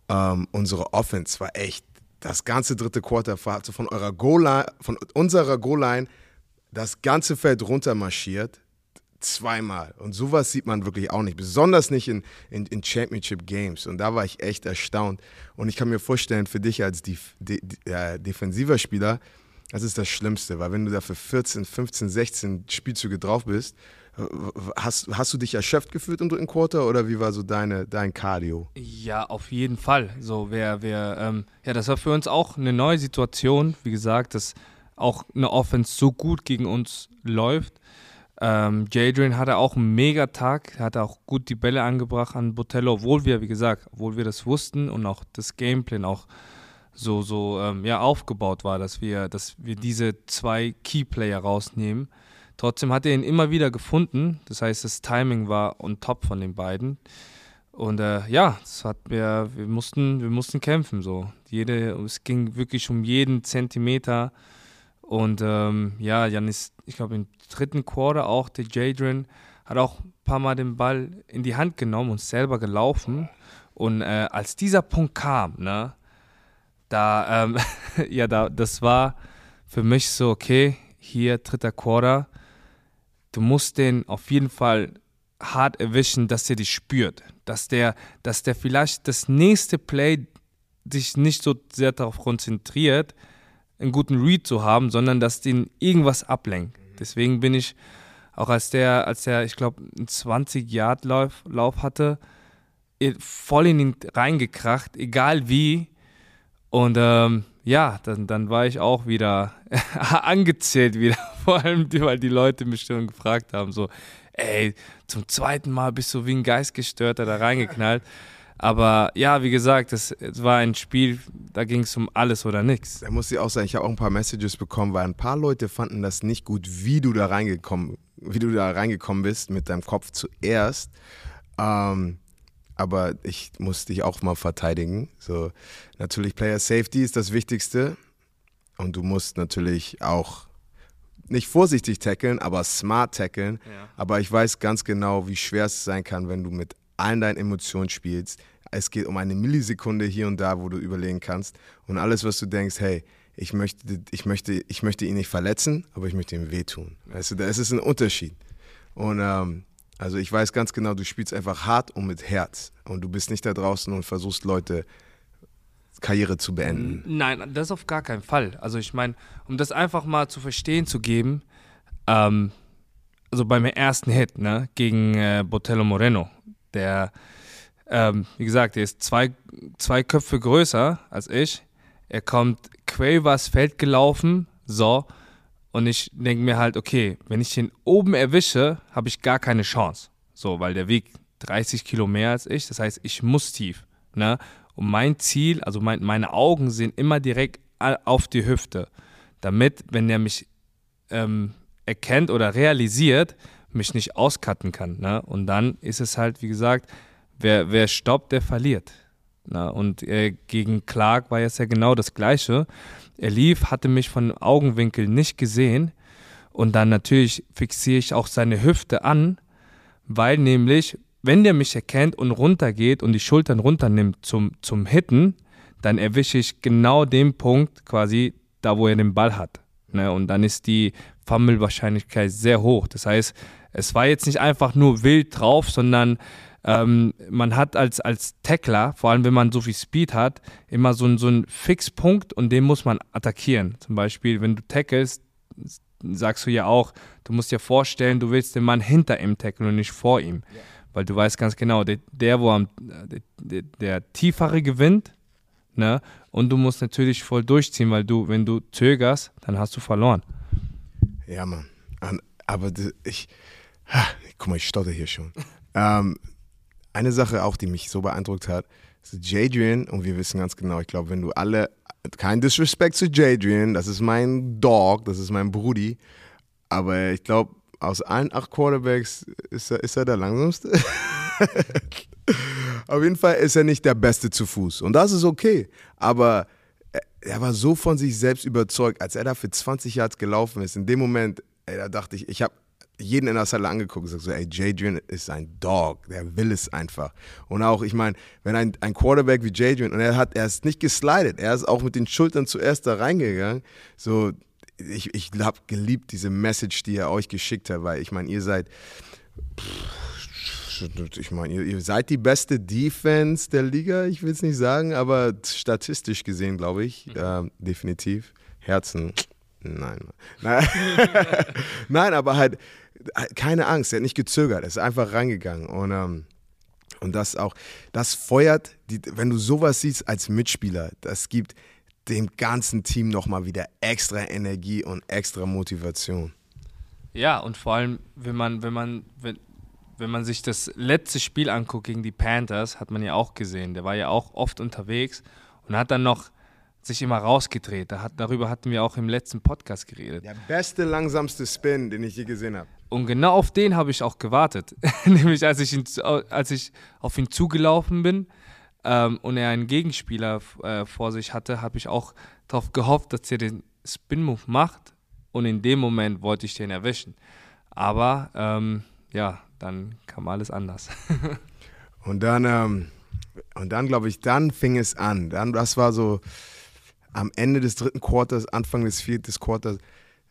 Ähm, unsere Offense war echt das ganze dritte Quarter also von eurer Goal von unserer Goal-Line das ganze Feld runter marschiert. Zweimal. Und sowas sieht man wirklich auch nicht. Besonders nicht in, in, in, Championship Games. Und da war ich echt erstaunt. Und ich kann mir vorstellen, für dich als Def, De, äh, defensiver Spieler, das ist das Schlimmste. Weil wenn du da für 14, 15, 16 Spielzüge drauf bist, Hast, hast du dich erschöpft gefühlt im dritten Quarter oder wie war so deine, dein Cardio? Ja, auf jeden Fall. So, wer, wer, ähm, ja, das war für uns auch eine neue Situation. Wie gesagt, dass auch eine Offense so gut gegen uns läuft. Ähm, Jadrian hatte auch einen Mega-Tag, hatte auch gut die Bälle angebracht an Botello, obwohl wir, wie gesagt, obwohl wir das wussten und auch das Gameplan auch so, so ähm, ja, aufgebaut war, dass wir, dass wir diese zwei Key-Player rausnehmen. Trotzdem hat er ihn immer wieder gefunden. Das heißt, das Timing war on top von den beiden. Und äh, ja, das hat wir, wir mussten, wir mussten kämpfen so. Jede, es ging wirklich um jeden Zentimeter. Und ähm, ja, Janis, ich glaube im dritten Quarter auch, der Jadrian hat auch ein paar Mal den Ball in die Hand genommen und selber gelaufen. Und äh, als dieser Punkt kam, ne, da, ähm, ja, da, das war für mich so, okay, hier dritter Quarter, du musst den auf jeden Fall hart erwischen, dass der dich spürt, dass der, dass der vielleicht das nächste Play sich nicht so sehr darauf konzentriert, einen guten Read zu haben, sondern dass den irgendwas ablenkt. Deswegen bin ich auch als der, als der, ich glaube, einen 20-Yard-Lauf Lauf hatte, voll in ihn reingekracht, egal wie. Und ähm, ja, dann, dann war ich auch wieder angezählt wieder. Vor allem, weil die Leute mich schon gefragt haben, so, ey, zum zweiten Mal bist du wie ein Geistgestörter da reingeknallt. Aber ja, wie gesagt, es, war ein Spiel, da ging es um alles oder nichts. Da muss ich auch sagen, ich habe auch ein paar Messages bekommen, weil ein paar Leute fanden das nicht gut, wie du da reingekommen, wie du da reingekommen bist mit deinem Kopf zuerst. Ähm, aber ich muss dich auch mal verteidigen. So, natürlich Player Safety ist das Wichtigste. Und du musst natürlich auch nicht vorsichtig tackeln, aber smart tackeln. Ja. Aber ich weiß ganz genau, wie schwer es sein kann, wenn du mit allen deinen Emotionen spielst. Es geht um eine Millisekunde hier und da, wo du überlegen kannst. Und alles, was du denkst, hey, ich möchte, ich möchte, ich möchte ihn nicht verletzen, aber ich möchte ihm wehtun. Weißt du, da ist es ein Unterschied. Und ähm, also ich weiß ganz genau, du spielst einfach hart und mit Herz. Und du bist nicht da draußen und versuchst Leute Karriere zu beenden. Nein, das auf gar keinen Fall. Also ich meine, um das einfach mal zu verstehen zu geben, ähm, also beim ersten Hit ne, gegen äh, Botello Moreno, der, ähm, wie gesagt, der ist zwei, zwei Köpfe größer als ich. Er kommt quer übers Feld gelaufen, so. Und ich denke mir halt, okay, wenn ich den oben erwische, habe ich gar keine Chance. So, weil der wiegt 30 Kilo mehr als ich. Das heißt, ich muss tief. Ne? Und mein Ziel, also mein, meine Augen sind immer direkt auf die Hüfte. Damit, wenn der mich ähm, erkennt oder realisiert, mich nicht auscutten kann. Ne? Und dann ist es halt, wie gesagt, wer, wer stoppt, der verliert. Ne? Und äh, gegen Clark war jetzt ja genau das Gleiche. Er lief, hatte mich von Augenwinkel nicht gesehen. Und dann natürlich fixiere ich auch seine Hüfte an, weil nämlich, wenn der mich erkennt und runtergeht und die Schultern runternimmt zum, zum Hitten, dann erwische ich genau den Punkt quasi da, wo er den Ball hat. Ne? Und dann ist die Fumble-Wahrscheinlichkeit sehr hoch. Das heißt, es war jetzt nicht einfach nur wild drauf, sondern ähm, man hat als, als Tackler, vor allem wenn man so viel Speed hat, immer so, so einen Fixpunkt und den muss man attackieren. Zum Beispiel, wenn du tackelst, sagst du ja auch, du musst dir vorstellen, du willst den Mann hinter ihm tackeln und nicht vor ihm. Ja. Weil du weißt ganz genau, der, der wo am, der, der tiefere gewinnt, ne? Und du musst natürlich voll durchziehen, weil du, wenn du zögerst, dann hast du verloren. Ja, Mann. Aber ich, guck mal, ich stotter hier schon. ähm, eine Sache auch, die mich so beeindruckt hat, ist Jadrian, und wir wissen ganz genau, ich glaube, wenn du alle, kein Disrespect zu Jadrian, das ist mein Dog, das ist mein Brudi, aber ich glaube, aus allen acht Quarterbacks ist er, ist er der langsamste. Auf jeden Fall ist er nicht der Beste zu Fuß. Und das ist okay. Aber er war so von sich selbst überzeugt, als er da für 20 Yards gelaufen ist. In dem Moment, ey, da dachte ich, ich habe jeden in der Halle angeguckt und gesagt so, ey, Jadrian ist ein Dog, der will es einfach. Und auch, ich meine, wenn ein, ein Quarterback wie Jadrian, und er hat, er ist nicht geslidet, er ist auch mit den Schultern zuerst da reingegangen, so, ich, ich habe geliebt diese Message, die er euch geschickt hat, weil ich meine, ihr seid, ich meine, ihr, ihr, seid die beste Defense der Liga, ich will es nicht sagen, aber statistisch gesehen, glaube ich, äh, definitiv. Herzen, nein. Nein, nein aber halt, keine Angst, er hat nicht gezögert, er ist einfach reingegangen und ähm, und das auch, das feuert, die, wenn du sowas siehst als Mitspieler, das gibt dem ganzen Team nochmal wieder extra Energie und extra Motivation. Ja, und vor allem, wenn man, wenn man, wenn, wenn man sich das letzte Spiel anguckt gegen die Panthers, hat man ja auch gesehen, der war ja auch oft unterwegs und hat dann noch sich immer rausgedreht. Da hat, darüber hatten wir auch im letzten Podcast geredet. Der beste, langsamste Spin, den ich je gesehen habe. Und genau auf den habe ich auch gewartet. Nämlich als ich, ihn, als ich auf ihn zugelaufen bin, ähm, und er einen Gegenspieler äh, vor sich hatte, habe ich auch darauf gehofft, dass er den Spin-Move macht und in dem Moment wollte ich den erwischen. Aber ähm, ja, dann kam alles anders. und dann, ähm, dann glaube ich, dann fing es an. Dann, das war so am Ende des dritten Quarters, Anfang des vierten Quarters,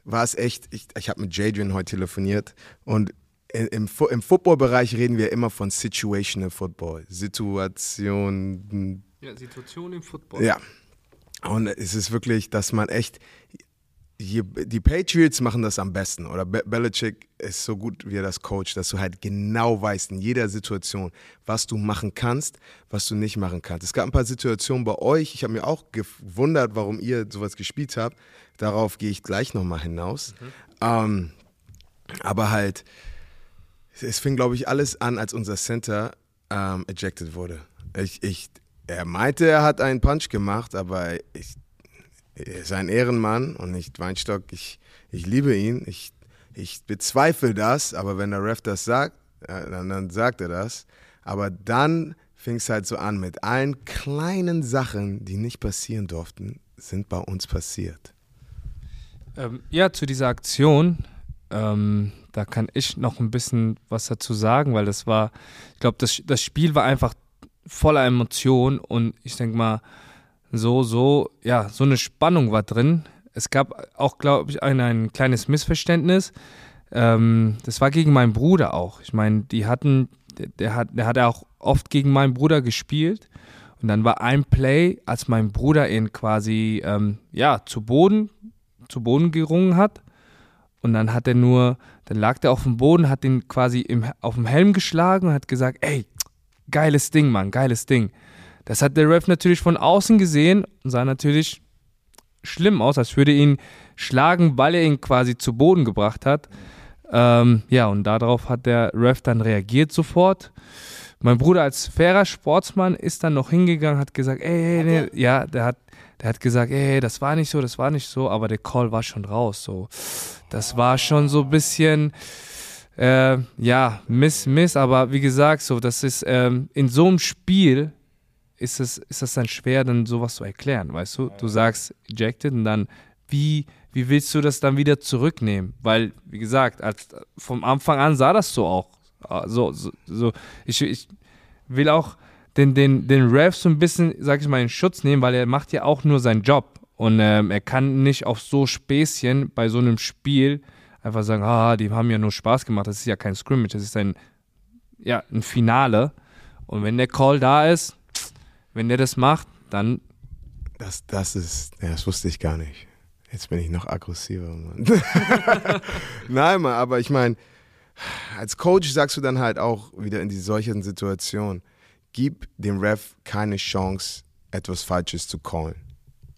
war es echt, ich, ich habe mit Jadrian heute telefoniert und im, im Football-Bereich reden wir immer von Situational Football. Situation. Ja, Situation im Football. Ja. Und es ist wirklich, dass man echt die Patriots machen das am besten oder Belichick ist so gut, wie er das coacht, dass du halt genau weißt in jeder Situation, was du machen kannst, was du nicht machen kannst. Es gab ein paar Situationen bei euch, ich habe mir auch gewundert, warum ihr sowas gespielt habt. Darauf gehe ich gleich nochmal hinaus. Mhm. Ähm, aber halt, es fing, glaube ich, alles an, als unser Center ähm, ejected wurde. Ich, ich, er meinte, er hat einen Punch gemacht, aber ich ist ein Ehrenmann und nicht Weinstock. Ich, ich liebe ihn. Ich, ich bezweifle das, aber wenn der Ref das sagt, dann, dann sagt er das. Aber dann fing es halt so an mit allen kleinen Sachen, die nicht passieren durften, sind bei uns passiert. Ähm, ja, zu dieser Aktion, ähm, da kann ich noch ein bisschen was dazu sagen, weil das war, ich glaube, das, das Spiel war einfach voller Emotionen und ich denke mal, so, so, ja, so eine Spannung war drin. Es gab auch, glaube ich, ein, ein kleines Missverständnis. Ähm, das war gegen meinen Bruder auch. Ich meine, die hatten, der, der, hat, der hat auch oft gegen meinen Bruder gespielt. Und dann war ein Play, als mein Bruder ihn quasi, ähm, ja, zu Boden, zu Boden gerungen hat. Und dann hat er nur, dann lag der auf dem Boden, hat ihn quasi im, auf dem Helm geschlagen und hat gesagt, ey, geiles Ding, Mann, geiles Ding. Das hat der Ref natürlich von außen gesehen und sah natürlich schlimm aus, als würde ihn schlagen, weil er ihn quasi zu Boden gebracht hat. Ähm, ja, und darauf hat der Ref dann reagiert sofort. Mein Bruder als fairer Sportsmann ist dann noch hingegangen, hat gesagt, ey, nee, ja, der hat, der hat gesagt, ey, das war nicht so, das war nicht so, aber der Call war schon raus. So, das war schon so ein bisschen, äh, ja, Miss, Miss, aber wie gesagt, so, das ist ähm, in so einem Spiel ist es, ist das dann schwer, dann sowas zu erklären, weißt du? Du sagst ejected und dann, wie, wie willst du das dann wieder zurücknehmen? Weil, wie gesagt, als, vom Anfang an sah das so auch. Ah, so, so, so. Ich, ich will auch den, den, den Rev so ein bisschen, sag ich mal, in Schutz nehmen, weil er macht ja auch nur seinen Job. Und ähm, er kann nicht auf so Späßchen bei so einem Spiel einfach sagen, ah, die haben ja nur Spaß gemacht, das ist ja kein Scrimmage, das ist ein, ja, ein Finale. Und wenn der Call da ist, wenn der das macht, dann. Das, das ist, ja, das wusste ich gar nicht. Jetzt bin ich noch aggressiver, Mann. Nein, Mann, aber ich meine, als Coach sagst du dann halt auch wieder in die solchen Situationen, gib dem Ref keine Chance, etwas Falsches zu callen.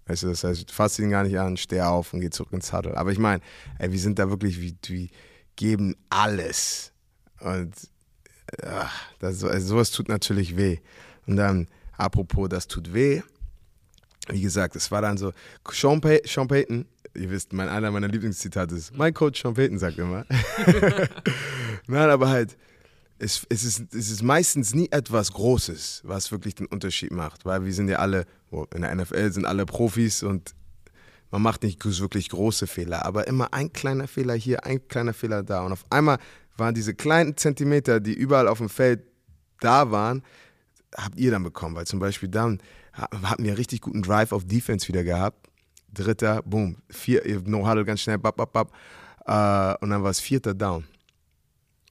Weißt du, das heißt, fass ihn gar nicht an, steh auf und geh zurück ins Huddle. Aber ich meine, ey, wir sind da wirklich, wir, wir geben alles. Und ach, das, also sowas tut natürlich weh. Und dann, Apropos, das tut weh. Wie gesagt, es war dann so, Sean, Pay Sean Payton, ihr wisst, mein, einer meiner Lieblingszitate ist, mein Coach Sean Payton sagt immer. Nein, aber halt, es, es, ist, es ist meistens nie etwas Großes, was wirklich den Unterschied macht, weil wir sind ja alle, in der NFL sind alle Profis und man macht nicht wirklich große Fehler, aber immer ein kleiner Fehler hier, ein kleiner Fehler da. Und auf einmal waren diese kleinen Zentimeter, die überall auf dem Feld da waren, habt ihr dann bekommen? Weil zum Beispiel dann hatten wir einen richtig guten Drive auf Defense wieder gehabt. Dritter, boom, vier, no huddle ganz schnell, bap, bap, bap. Uh, und dann war es vierter Down.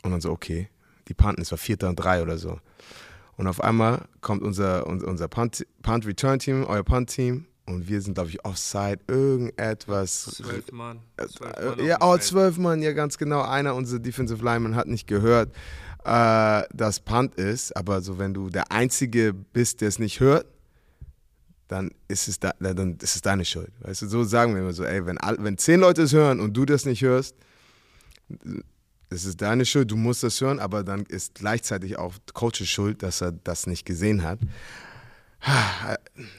Und dann so, okay, die Punten, es war vierter und drei oder so. Und auf einmal kommt unser, unser Punt, Punt Return Team, euer Punt Team, und wir sind, glaube ich, offside, irgendetwas. Zwölf Mann. Zwölf Mann ja, oh, zwölf Mann, ja, ganz genau. Einer unserer Defensive Linemen hat nicht gehört äh, das Punt ist, aber so wenn du der Einzige bist, der es nicht hört, dann ist es, da, dann ist es deine Schuld. Weißt du, so sagen wir immer so, ey, wenn, wenn zehn Leute es hören und du das nicht hörst, es ist deine Schuld, du musst das hören, aber dann ist gleichzeitig auch Coaches Schuld, dass er das nicht gesehen hat.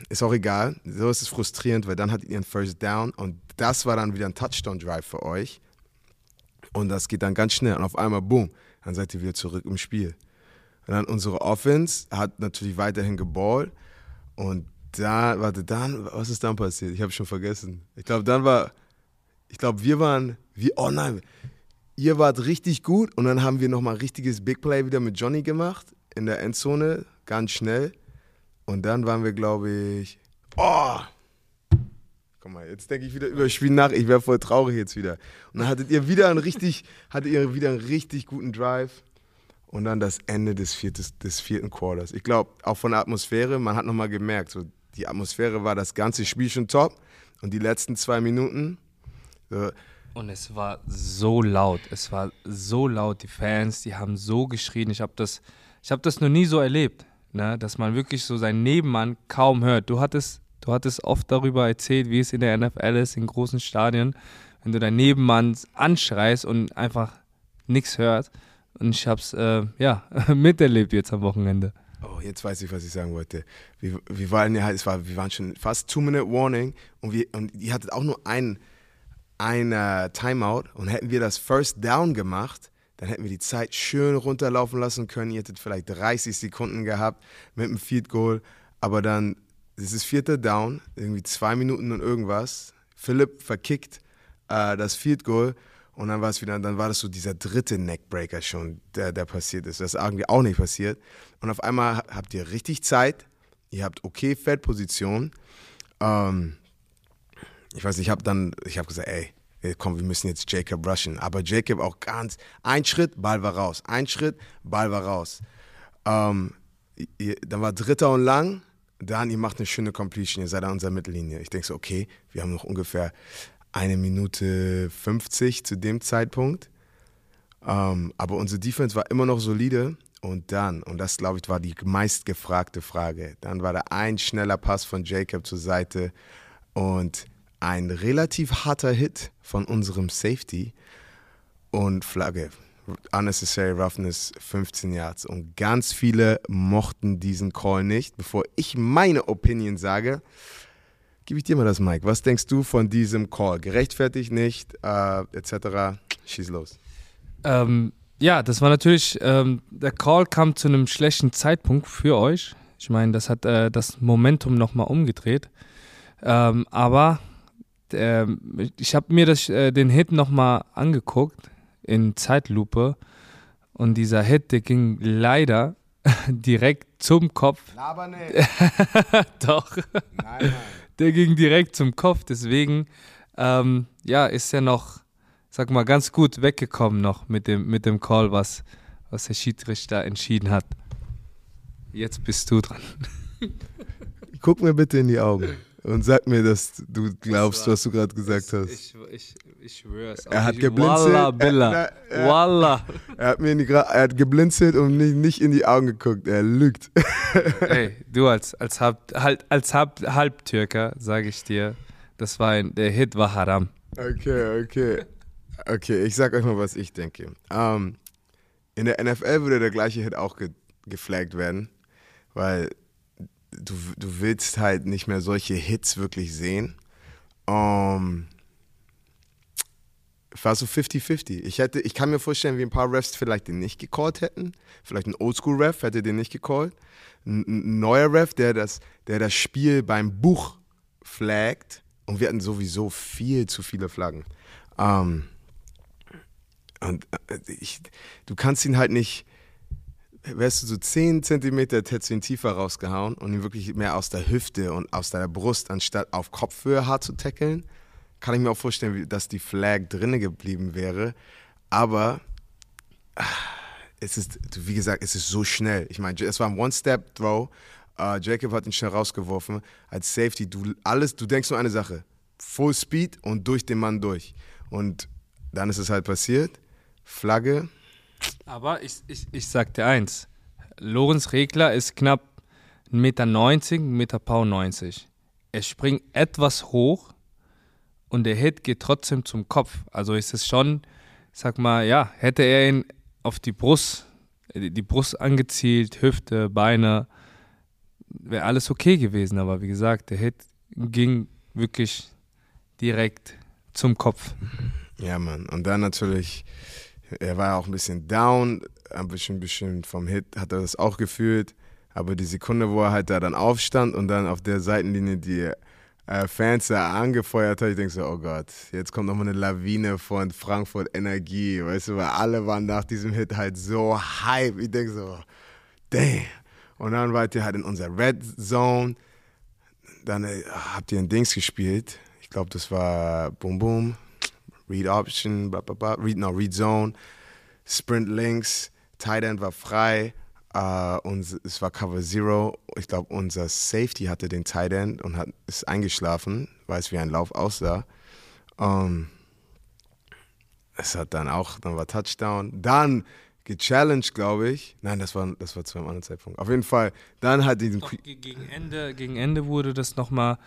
Ist auch egal, so ist es frustrierend, weil dann hattet ihr einen First Down und das war dann wieder ein Touchdown-Drive für euch. Und das geht dann ganz schnell und auf einmal, boom, dann seid ihr wieder zurück im Spiel. Und dann unsere Offense hat natürlich weiterhin geballt. Und da, warte, dann, was ist dann passiert? Ich habe schon vergessen. Ich glaube, dann war, ich glaube, wir waren, wir, oh nein, ihr wart richtig gut und dann haben wir nochmal richtiges Big Play wieder mit Johnny gemacht in der Endzone, ganz schnell. Und dann waren wir, glaube ich, oh, Guck mal, jetzt denke ich wieder über das Spiel nach. Ich wäre voll traurig jetzt wieder. Und dann hattet ihr wieder einen richtig, hattet ihr wieder einen richtig guten Drive. Und dann das Ende des, viertes, des vierten Quarters. Ich glaube, auch von der Atmosphäre, man hat nochmal gemerkt, so, die Atmosphäre war das ganze Spiel schon top. Und die letzten zwei Minuten. So. Und es war so laut. Es war so laut. Die Fans, die haben so geschrien. Ich habe das, hab das noch nie so erlebt, ne? dass man wirklich so seinen Nebenmann kaum hört. Du hattest Du hattest oft darüber erzählt, wie es in der NFL ist, in großen Stadien, wenn du deinen Nebenmann anschreist und einfach nichts hört. Und ich habe es äh, ja, miterlebt jetzt am Wochenende. Oh, jetzt weiß ich, was ich sagen wollte. Wir, wir, waren, ja, es war, wir waren schon fast Two-Minute-Warning und, und ihr hattet auch nur ein, ein uh, Timeout und hätten wir das First Down gemacht, dann hätten wir die Zeit schön runterlaufen lassen können. Ihr hättet vielleicht 30 Sekunden gehabt mit einem Field Goal, aber dann es ist vierter Down, irgendwie zwei Minuten und irgendwas. Philipp verkickt äh, das Field Goal und dann war es wieder, dann war das so dieser dritte Neckbreaker schon, der, der passiert ist. Das ist irgendwie auch nicht passiert. Und auf einmal habt ihr richtig Zeit, ihr habt okay Feldposition. Ähm, ich weiß nicht, ich habe dann, ich habe gesagt, ey, komm, wir müssen jetzt Jacob rushen. Aber Jacob auch ganz, ein Schritt, Ball war raus. Ein Schritt, Ball war raus. Ähm, dann war dritter und lang Dan, ihr macht eine schöne Completion, ihr seid an unserer Mittellinie. Ich denke so, okay, wir haben noch ungefähr eine Minute 50 zu dem Zeitpunkt. Ähm, aber unsere Defense war immer noch solide. Und dann, und das glaube ich war die meistgefragte Frage, dann war da ein schneller Pass von Jacob zur Seite und ein relativ harter Hit von unserem Safety und Flagge. Unnecessary Roughness 15 Yards. Und ganz viele mochten diesen Call nicht. Bevor ich meine Opinion sage, gebe ich dir mal das Mike. Was denkst du von diesem Call? Gerechtfertigt, nicht, äh, etc. Schieß los. Ähm, ja, das war natürlich, ähm, der Call kam zu einem schlechten Zeitpunkt für euch. Ich meine, das hat äh, das Momentum nochmal umgedreht. Ähm, aber äh, ich habe mir das, äh, den Hit nochmal angeguckt in Zeitlupe und dieser Hit, der ging leider direkt zum Kopf. Aber nicht. Doch. Nein, nein. Der ging direkt zum Kopf, deswegen ähm, ja, ist er noch, sag mal, ganz gut weggekommen noch mit dem, mit dem Call, was, was der Schiedsrichter entschieden hat. Jetzt bist du dran. Guck mir bitte in die Augen. Und sag mir, dass du glaubst, was du gerade gesagt hast. Ich, ich, ich schwör's. Er hat geblinzelt. Wallah, Billah. Er, er, Wallah. Er hat, mir in die, er hat geblinzelt und nicht, nicht in die Augen geguckt. Er lügt. Ey, du als, als, Halb, halt, als Halb, Halbtürker, sage ich dir, das war ein, der Hit war haram. Okay, okay. Okay, ich sag euch mal, was ich denke. Um, ähm, in der NFL würde der gleiche Hit auch ge geflaggt werden, weil du, du willst halt nicht mehr solche Hits wirklich sehen. Um, war so 50-50. Ich, ich kann mir vorstellen, wie ein paar Refs vielleicht den nicht gecallt hätten. Vielleicht ein Oldschool-Ref hätte den nicht gecallt. Ein, ein neuer Ref, der das, der das Spiel beim Buch flaggt. Und wir hatten sowieso viel zu viele Flaggen. Um, und äh, ich, du kannst ihn halt nicht wärst du so 10 cm ihn tiefer rausgehauen und ihn wirklich mehr aus der Hüfte und aus deiner Brust, anstatt auf Kopfhöhe hart zu tackeln, kann ich mir auch vorstellen, dass die Flag drinne geblieben wäre. Aber ah, es ist, wie gesagt, es ist so schnell. Ich meine, es war ein One-Step-Throw. Uh, Jacob hat ihn schnell rausgeworfen. Als Safety, du alles, du denkst nur eine Sache. Full Speed und durch den Mann durch. Und dann ist es halt passiert. Flagge, aber ich, ich, ich sag dir eins: Lorenz Regler ist knapp 1,90 Meter, 1,90 Meter Pau 90. Er springt etwas hoch und der Hit geht trotzdem zum Kopf. Also ist es schon, sag mal, ja, hätte er ihn auf die Brust, die Brust angezielt, Hüfte, Beine, wäre alles okay gewesen. Aber wie gesagt, der Hit ging wirklich direkt zum Kopf. Ja, Mann. Und dann natürlich er war auch ein bisschen down. ein bisschen, bisschen vom Hit hat er das auch gefühlt. Aber die Sekunde, wo er halt da dann aufstand und dann auf der Seitenlinie die äh, Fans da angefeuert hat, ich denke so, oh Gott, jetzt kommt nochmal eine Lawine von Frankfurt Energie, weißt du, weil alle waren nach diesem Hit halt so hype. Ich denke so, damn. Und dann wart ihr halt in unserer Red Zone. Dann äh, habt ihr ein Dings gespielt. Ich glaube, das war Boom Boom, Read Option, blah, blah, blah. Read, no, Read Zone, Sprint Links, Tight End war frei. Uh, und es war Cover Zero. Ich glaube, unser Safety hatte den Tight End und hat, ist eingeschlafen, weil es wie ein Lauf aussah. Um, es hat dann auch, dann war Touchdown. Dann gechallenged, glaube ich. Nein, das war, das war zu einem anderen Zeitpunkt. Auf jeden Fall, dann hat diesen. Gegen Ende, gegen Ende wurde das nochmal.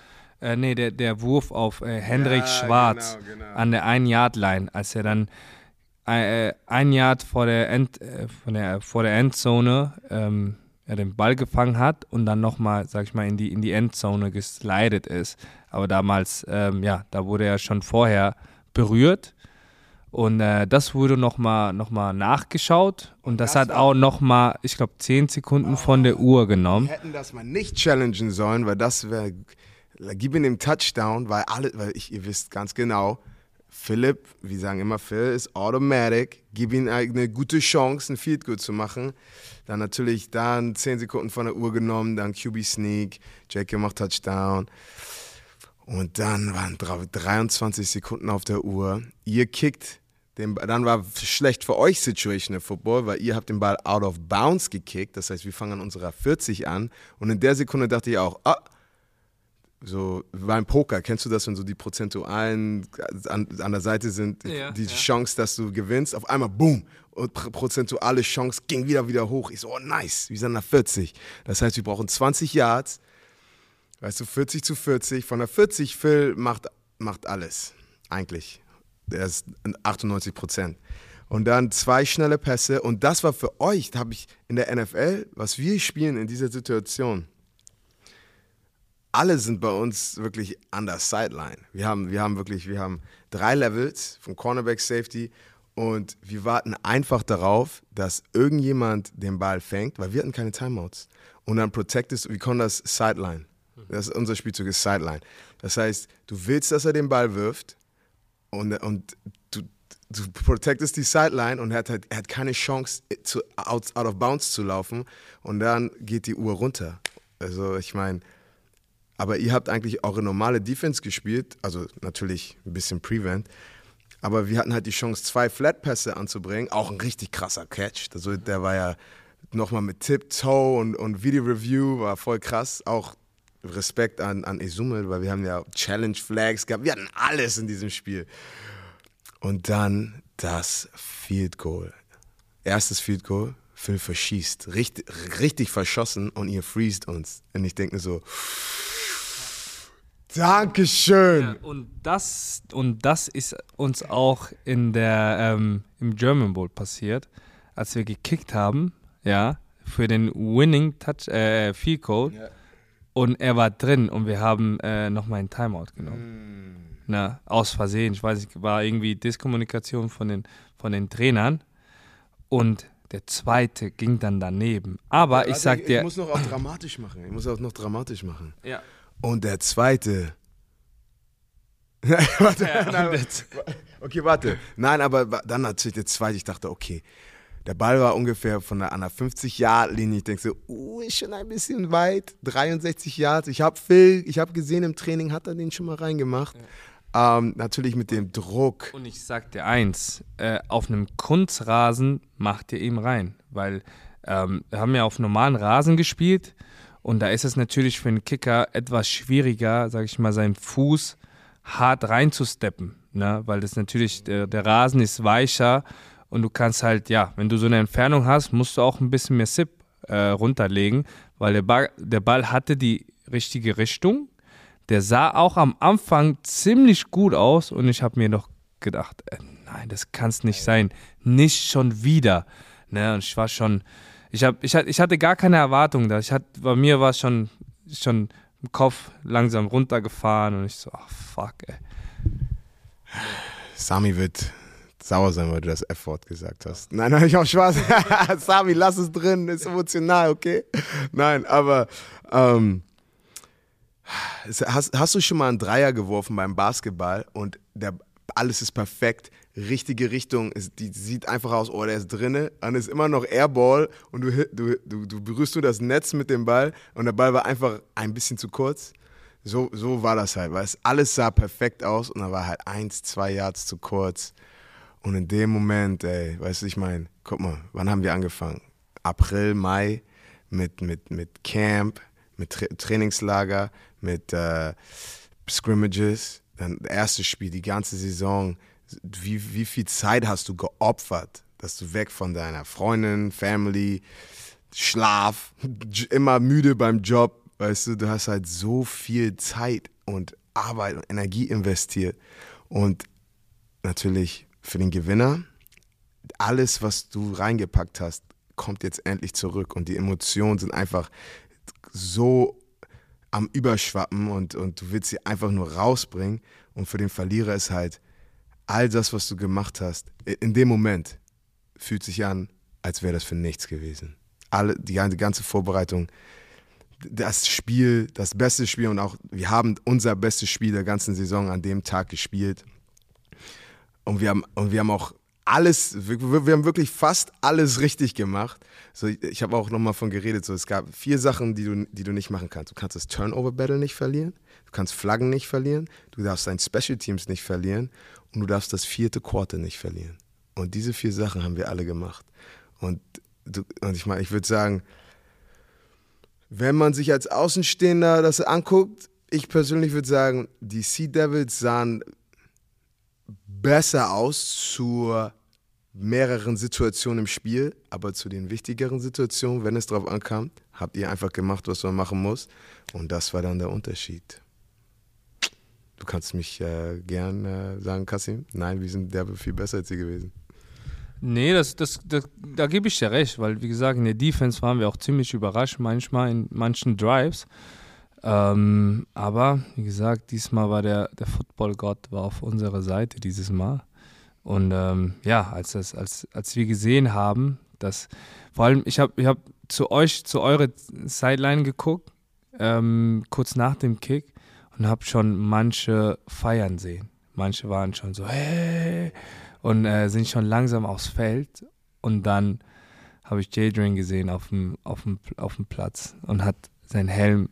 Äh, nee, der, der Wurf auf äh, Hendrik ja, Schwarz genau, genau. an der 1-Yard-Line, als er dann äh, ein Yard vor der, End, äh, der, vor der Endzone ähm, er den Ball gefangen hat und dann nochmal, sag ich mal, in die, in die Endzone geslidet ist. Aber damals, ähm, ja, da wurde er schon vorher berührt und äh, das wurde nochmal noch mal nachgeschaut und das, das hat auch nochmal, ich glaube, 10 Sekunden oh, von der Uhr genommen. Wir hätten das mal nicht challengen sollen, weil das wäre, gib ihm den Touchdown, weil alle, weil ich, ihr wisst ganz genau, Philipp, wir sagen immer, Phil ist automatic, gib ihm eine gute Chance, ein Field Goal zu machen. Dann natürlich dann 10 Sekunden von der Uhr genommen, dann QB Sneak, Jake macht Touchdown. Und dann waren 23 Sekunden auf der Uhr. Ihr kickt den, dann war schlecht für euch Situational Football, weil ihr habt den Ball out of bounds gekickt. Das heißt, wir fangen an unserer 40 an. Und in der Sekunde dachte ich auch, ah, so beim Poker, kennst du das, wenn so die Prozentualen an, an der Seite sind, ja, die ja. Chance, dass du gewinnst, auf einmal boom und prozentuale Chance ging wieder wieder hoch. Ich so, oh nice, wir sind nach 40. Das heißt, wir brauchen 20 Yards, weißt du, 40 zu 40. Von der 40, Phil macht, macht alles, eigentlich der ist 98 Prozent. Und dann zwei schnelle Pässe. Und das war für euch, da habe ich in der NFL, was wir spielen in dieser Situation, alle sind bei uns wirklich an der Sideline. Wir haben, wir haben wirklich, wir haben drei Levels von Cornerback Safety und wir warten einfach darauf, dass irgendjemand den Ball fängt, weil wir hatten keine Timeouts. Und dann protectest, wir können das Sideline. Das ist unser Spielzug ist Sideline. Das heißt, du willst, dass er den Ball wirft, und, und du, du protectest die Sideline und er hat, halt, er hat keine Chance, zu, out, out of bounds zu laufen. Und dann geht die Uhr runter. Also ich meine, aber ihr habt eigentlich eure normale Defense gespielt, also natürlich ein bisschen Prevent. Aber wir hatten halt die Chance, zwei Flatpässe anzubringen. Auch ein richtig krasser Catch. Also der war ja nochmal mit Tip-Toe und, und Video-Review, war voll krass. Auch Respekt an, an Izumel, weil wir haben ja Challenge Flags gehabt. Wir hatten alles in diesem Spiel. Und dann das Field Goal. Erstes Field Goal, Phil verschießt. Richtig, richtig verschossen und ihr freest uns. Und ich denke so, Dankeschön. Ja, und, das, und das ist uns auch in der, ähm, im German Bowl passiert, als wir gekickt haben, ja, für den Winning Touch, äh, Field Goal. Ja und er war drin und wir haben äh, nochmal einen Timeout genommen. Mm. Na, aus Versehen. Ich weiß nicht, war irgendwie Diskommunikation von den, von den Trainern. Und der zweite ging dann daneben. Aber ja, ich sag dir. Ich muss noch auch dramatisch machen. Ich muss auch noch dramatisch machen. Ja. Und der zweite. warte, ja, nein, okay, warte. Nein, aber dann natürlich der zweite. Ich dachte, okay, der Ball war ungefähr von der, an der 50-Yard-Linie. Ich denke so, uh, ist schon ein bisschen weit. 63 Yards. Ich habe Phil, ich habe gesehen im Training, hat er den schon mal reingemacht. Ja. Ähm, natürlich mit dem Druck. Und ich sag dir eins, äh, auf einem Kunstrasen macht ihr ihm rein. Weil ähm, wir haben ja auf normalen Rasen gespielt und da ist es natürlich für einen Kicker etwas schwieriger, sag ich mal, seinen Fuß hart reinzusteppen. Ne? Weil das natürlich, der, der Rasen ist weicher und du kannst halt, ja, wenn du so eine Entfernung hast, musst du auch ein bisschen mehr Sip äh, runterlegen, weil der Ball, der Ball hatte die richtige Richtung. Der sah auch am Anfang ziemlich gut aus und ich habe mir noch gedacht, äh, nein, das kann es nicht sein. Nicht schon wieder. Ne? Und ich war schon, ich, hab, ich, ich hatte gar keine Erwartung da. Ich hatte, bei mir war es schon, schon im Kopf langsam runtergefahren und ich so, ach fuck, ey. Sami wird sauer sein, weil du das F-Wort gesagt hast. Nein, nein, ich auch Spaß. Sami, lass es drin, ist emotional, okay? Nein, aber ähm, hast, hast du schon mal einen Dreier geworfen beim Basketball und der, alles ist perfekt, richtige Richtung, die sieht einfach aus, oh, der ist drinne, dann ist immer noch Airball und du, du, du, du berührst du das Netz mit dem Ball und der Ball war einfach ein bisschen zu kurz. So, so war das halt, weil es alles sah perfekt aus und dann war halt eins, zwei Yards zu kurz. Und in dem Moment, ey, weißt du, ich meine, guck mal, wann haben wir angefangen? April, Mai mit, mit, mit Camp, mit Tra Trainingslager, mit äh, Scrimmages, dann das erste Spiel, die ganze Saison. Wie, wie viel Zeit hast du geopfert, dass du weg von deiner Freundin, Family, Schlaf, immer müde beim Job, weißt du, du hast halt so viel Zeit und Arbeit und Energie investiert. Und natürlich für den Gewinner, alles, was du reingepackt hast, kommt jetzt endlich zurück und die Emotionen sind einfach so am Überschwappen und, und du willst sie einfach nur rausbringen und für den Verlierer ist halt all das, was du gemacht hast, in dem Moment fühlt sich an, als wäre das für nichts gewesen. Alle, die ganze Vorbereitung, das Spiel, das beste Spiel und auch wir haben unser bestes Spiel der ganzen Saison an dem Tag gespielt und wir haben, und wir haben auch alles, wir, wir haben wirklich fast alles richtig gemacht. So, ich, ich habe auch nochmal von geredet, so, es gab vier Sachen, die du, die du nicht machen kannst. Du kannst das Turnover-Battle nicht verlieren, du kannst Flaggen nicht verlieren, du darfst dein Special Teams nicht verlieren und du darfst das vierte Quarter nicht verlieren. Und diese vier Sachen haben wir alle gemacht. Und, du, und ich meine, ich würde sagen, wenn man sich als Außenstehender das anguckt, ich persönlich würde sagen, die Sea Devils sahen besser aus zu mehreren Situationen im Spiel, aber zu den wichtigeren Situationen, wenn es darauf ankam, habt ihr einfach gemacht, was man machen muss. Und das war dann der Unterschied. Du kannst mich äh, gern äh, sagen, Kassim, nein, wir sind derbe viel besser als ihr gewesen. Nee, das, das, das, da gebe ich dir recht, weil wie gesagt, in der Defense waren wir auch ziemlich überrascht, manchmal in manchen Drives. Ähm, aber wie gesagt, diesmal war der, der Football-Gott auf unserer Seite dieses Mal. Und ähm, ja, als, das, als, als wir gesehen haben, dass vor allem, ich habe ich hab zu euch, zu eurer Sideline geguckt, ähm, kurz nach dem Kick und habe schon manche feiern sehen. Manche waren schon so, hey, und äh, sind schon langsam aufs Feld. Und dann habe ich Jadrian gesehen auf dem, auf, dem, auf dem Platz und hat seinen Helm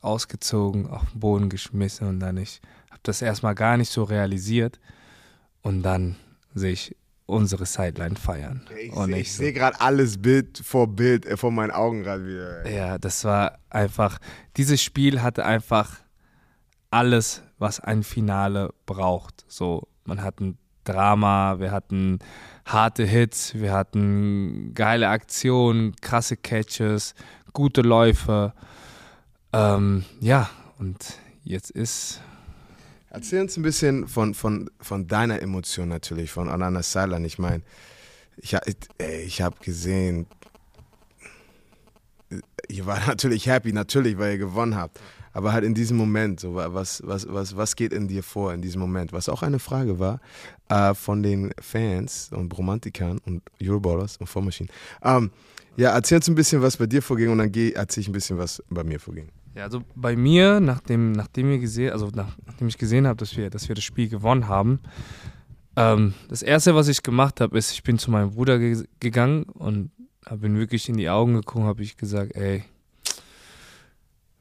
ausgezogen, auf den Boden geschmissen und dann ich habe das erstmal gar nicht so realisiert und dann sehe ich unsere Sideline feiern. Ich sehe so, seh gerade alles Bild vor Bild äh, vor meinen Augen gerade wieder. Ja, das war einfach, dieses Spiel hatte einfach alles, was ein Finale braucht. So, man hat ein Drama, wir hatten harte Hits, wir hatten geile Aktionen, krasse Catches, gute Läufe. Ähm, ja, und jetzt ist. Erzähl uns ein bisschen von, von, von deiner Emotion natürlich, von Anana Sideline. Ich meine, ich, ich habe gesehen, ihr war natürlich happy, natürlich, weil ihr gewonnen habt. Aber halt in diesem Moment, so, was, was, was, was geht in dir vor in diesem Moment? Was auch eine Frage war äh, von den Fans und Romantikern und Euroballers und Vormaschinen. Ähm, ja, erzähl uns ein bisschen, was bei dir vorging und dann erzähl ich ein bisschen, was bei mir vorging. Ja, also bei mir, nachdem, nachdem wir gesehen, also nach, nachdem ich gesehen habe, dass wir, dass wir das Spiel gewonnen haben, ähm, das erste, was ich gemacht habe, ist, ich bin zu meinem Bruder ge gegangen und habe ihn wirklich in die Augen geguckt, habe ich gesagt, ey,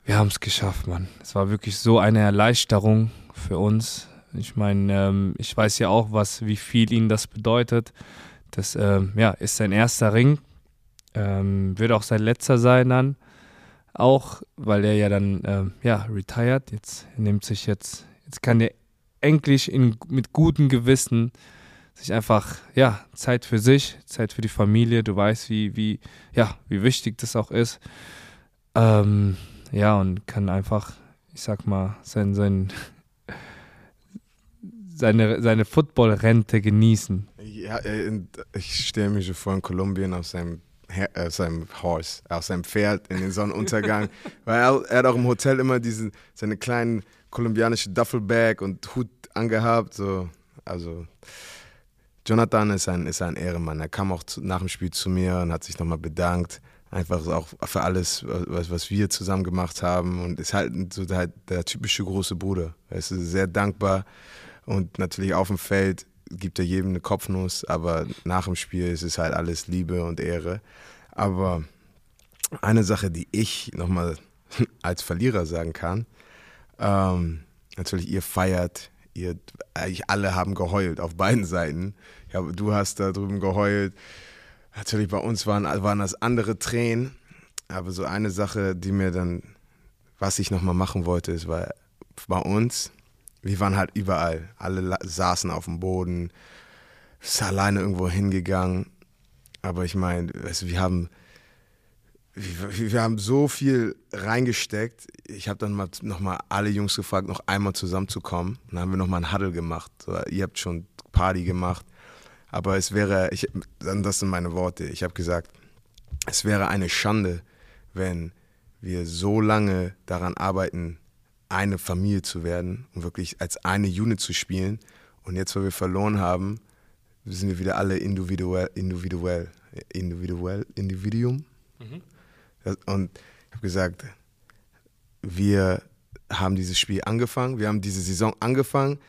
wir haben es geschafft, Mann. Es war wirklich so eine Erleichterung für uns. Ich meine, ähm, ich weiß ja auch, was, wie viel ihnen das bedeutet. Das ähm, ja, ist sein erster Ring, ähm, wird auch sein letzter sein dann auch, weil er ja dann ähm, ja retired. Jetzt nimmt sich jetzt, jetzt kann er endlich in, mit gutem Gewissen sich einfach ja Zeit für sich, Zeit für die Familie. Du weißt, wie wie ja wie wichtig das auch ist. Ähm, ja und kann einfach, ich sag mal, sein sein seine, seine Football-Rente genießen. Ja, äh, ich stelle mich so vor in Kolumbien auf seinem aus seinem Horse, aus seinem Pferd in den Sonnenuntergang. Weil er, er, hat auch im Hotel immer diesen, seine kleinen kolumbianische Duffelbag und Hut angehabt. So. Also Jonathan ist ein, ist ein Ehrenmann. Er kam auch zu, nach dem Spiel zu mir und hat sich nochmal bedankt. Einfach auch für alles, was, was wir zusammen gemacht haben. Und ist halt so der, der typische große Bruder. Er ist sehr dankbar. Und natürlich auf dem Feld gibt er jedem eine Kopfnuss, aber nach dem Spiel ist es halt alles Liebe und Ehre. Aber eine Sache, die ich nochmal als Verlierer sagen kann, ähm, natürlich, ihr feiert, ihr, eigentlich alle haben geheult auf beiden Seiten. Ja, du hast da drüben geheult. Natürlich bei uns waren, waren das andere Tränen. Aber so eine Sache, die mir dann, was ich nochmal machen wollte, ist, weil bei uns, wir waren halt überall. Alle saßen auf dem Boden, ist alleine irgendwo hingegangen. Aber ich meine, also wir haben wir, wir haben so viel reingesteckt. Ich habe dann mal nochmal alle Jungs gefragt, noch einmal zusammenzukommen. Dann haben wir nochmal einen Huddle gemacht. Ihr habt schon Party gemacht. Aber es wäre, ich, das sind meine Worte. Ich habe gesagt, es wäre eine Schande, wenn wir so lange daran arbeiten, eine Familie zu werden und wirklich als eine Unit zu spielen. Und jetzt, wo wir verloren haben, sind wir wieder alle individuell, individuell, individuell, Individuum. Mhm. Und ich habe gesagt, wir haben dieses Spiel angefangen, wir haben diese Saison angefangen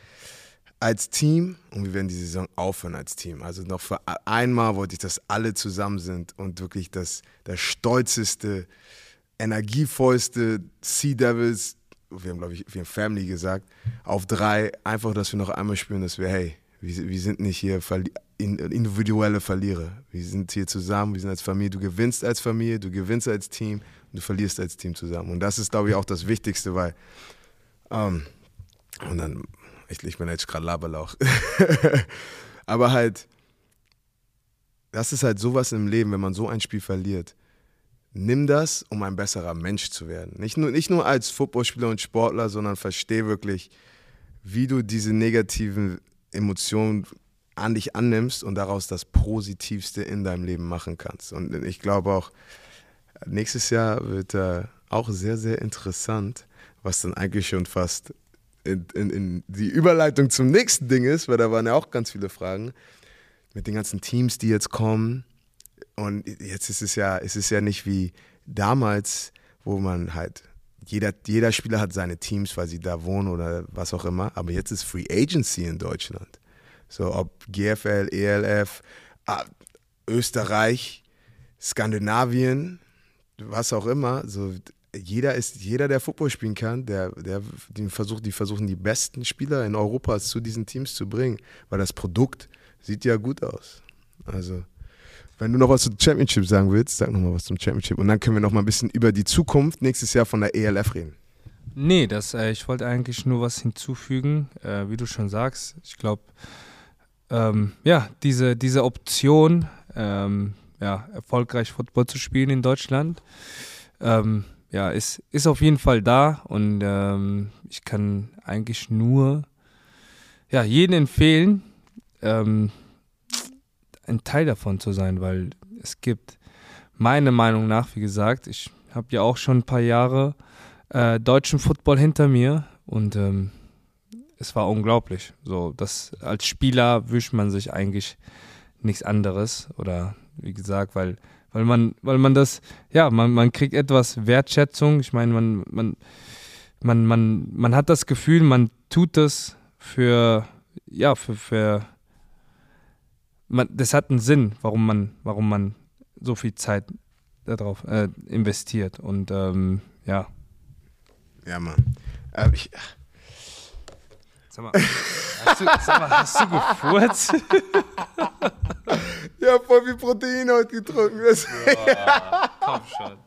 als Team und wir werden die Saison aufhören als Team. Also noch für einmal wollte ich, dass alle zusammen sind und wirklich das, das stolzeste, energievollste Sea Devils, wir haben glaube ich, wir haben Family gesagt, auf drei, einfach, dass wir noch einmal spüren, dass wir, hey, wir, wir sind nicht hier individuelle Verlierer. Wir sind hier zusammen, wir sind als Familie. Du gewinnst als Familie, du gewinnst als Team und du verlierst als Team zusammen. Und das ist, glaube ich, auch das Wichtigste, weil. Ähm, und dann, ich, ich bin jetzt gerade Laberlauch. Aber halt, das ist halt sowas im Leben, wenn man so ein Spiel verliert. Nimm das, um ein besserer Mensch zu werden. Nicht nur, nicht nur als Footballspieler und Sportler, sondern versteh wirklich, wie du diese negativen Emotionen an dich annimmst und daraus das Positivste in deinem Leben machen kannst. Und ich glaube auch, nächstes Jahr wird äh, auch sehr, sehr interessant, was dann eigentlich schon fast in, in, in die Überleitung zum nächsten Ding ist, weil da waren ja auch ganz viele Fragen mit den ganzen Teams, die jetzt kommen. Und jetzt ist es ja, ist es ja nicht wie damals, wo man halt jeder, jeder Spieler hat seine Teams, weil sie da wohnen oder was auch immer. Aber jetzt ist Free Agency in Deutschland. So ob GFL, ELF, ah, Österreich, Skandinavien, was auch immer. So jeder ist, jeder, der Football spielen kann, der, der die versucht, die versuchen die besten Spieler in Europa zu diesen Teams zu bringen, weil das Produkt sieht ja gut aus. Also wenn du noch was zum Championship sagen willst, sag noch mal was zum Championship und dann können wir noch mal ein bisschen über die Zukunft nächstes Jahr von der ELF reden. Nee, das, äh, ich wollte eigentlich nur was hinzufügen, äh, wie du schon sagst. Ich glaube, ähm, ja, diese, diese Option, ähm, ja, erfolgreich Football zu spielen in Deutschland, ähm, ja, ist, ist auf jeden Fall da und ähm, ich kann eigentlich nur ja, jeden empfehlen, ähm, ein Teil davon zu sein, weil es gibt meiner Meinung nach, wie gesagt, ich habe ja auch schon ein paar Jahre äh, deutschen Football hinter mir und ähm, es war unglaublich. So, das als Spieler wünscht man sich eigentlich nichts anderes oder wie gesagt, weil weil man weil man das ja, man, man kriegt etwas Wertschätzung. Ich meine, man man man man man hat das Gefühl, man tut das für ja, für für man, das hat einen Sinn, warum man warum man so viel Zeit darauf äh, investiert und ähm, ja. Ja, Mann. Äh, ich, Sag mal, hast du, sag mal, hast du gefurzt? ja, voll viel Protein heute getrunken. Das komm schon.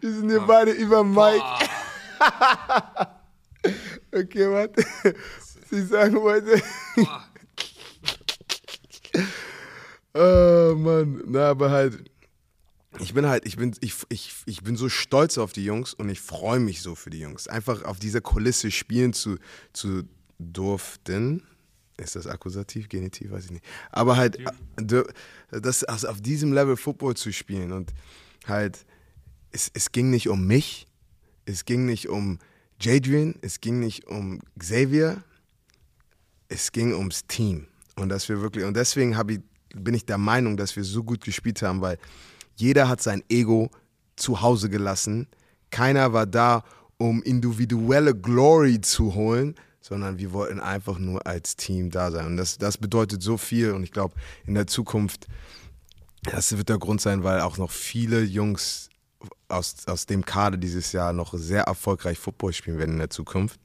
Wir sind hier komm. beide über Mike. okay, warte. Sie sagen heute. oh Mann, na, aber halt. Ich bin halt, ich bin, ich, ich, ich bin so stolz auf die Jungs und ich freue mich so für die Jungs. Einfach auf dieser Kulisse spielen zu, zu durften. Ist das Akkusativ, Genitiv, weiß ich nicht. Aber halt, das, also auf diesem Level Football zu spielen und halt, es, es ging nicht um mich, es ging nicht um Jadrian, es ging nicht um Xavier, es ging ums Team. Und dass wir wirklich, und deswegen ich, bin ich der Meinung, dass wir so gut gespielt haben, weil jeder hat sein Ego zu Hause gelassen. Keiner war da, um individuelle Glory zu holen, sondern wir wollten einfach nur als Team da sein. Und das, das bedeutet so viel. Und ich glaube, in der Zukunft, das wird der Grund sein, weil auch noch viele Jungs aus, aus dem Kader dieses Jahr noch sehr erfolgreich Football spielen werden in der Zukunft.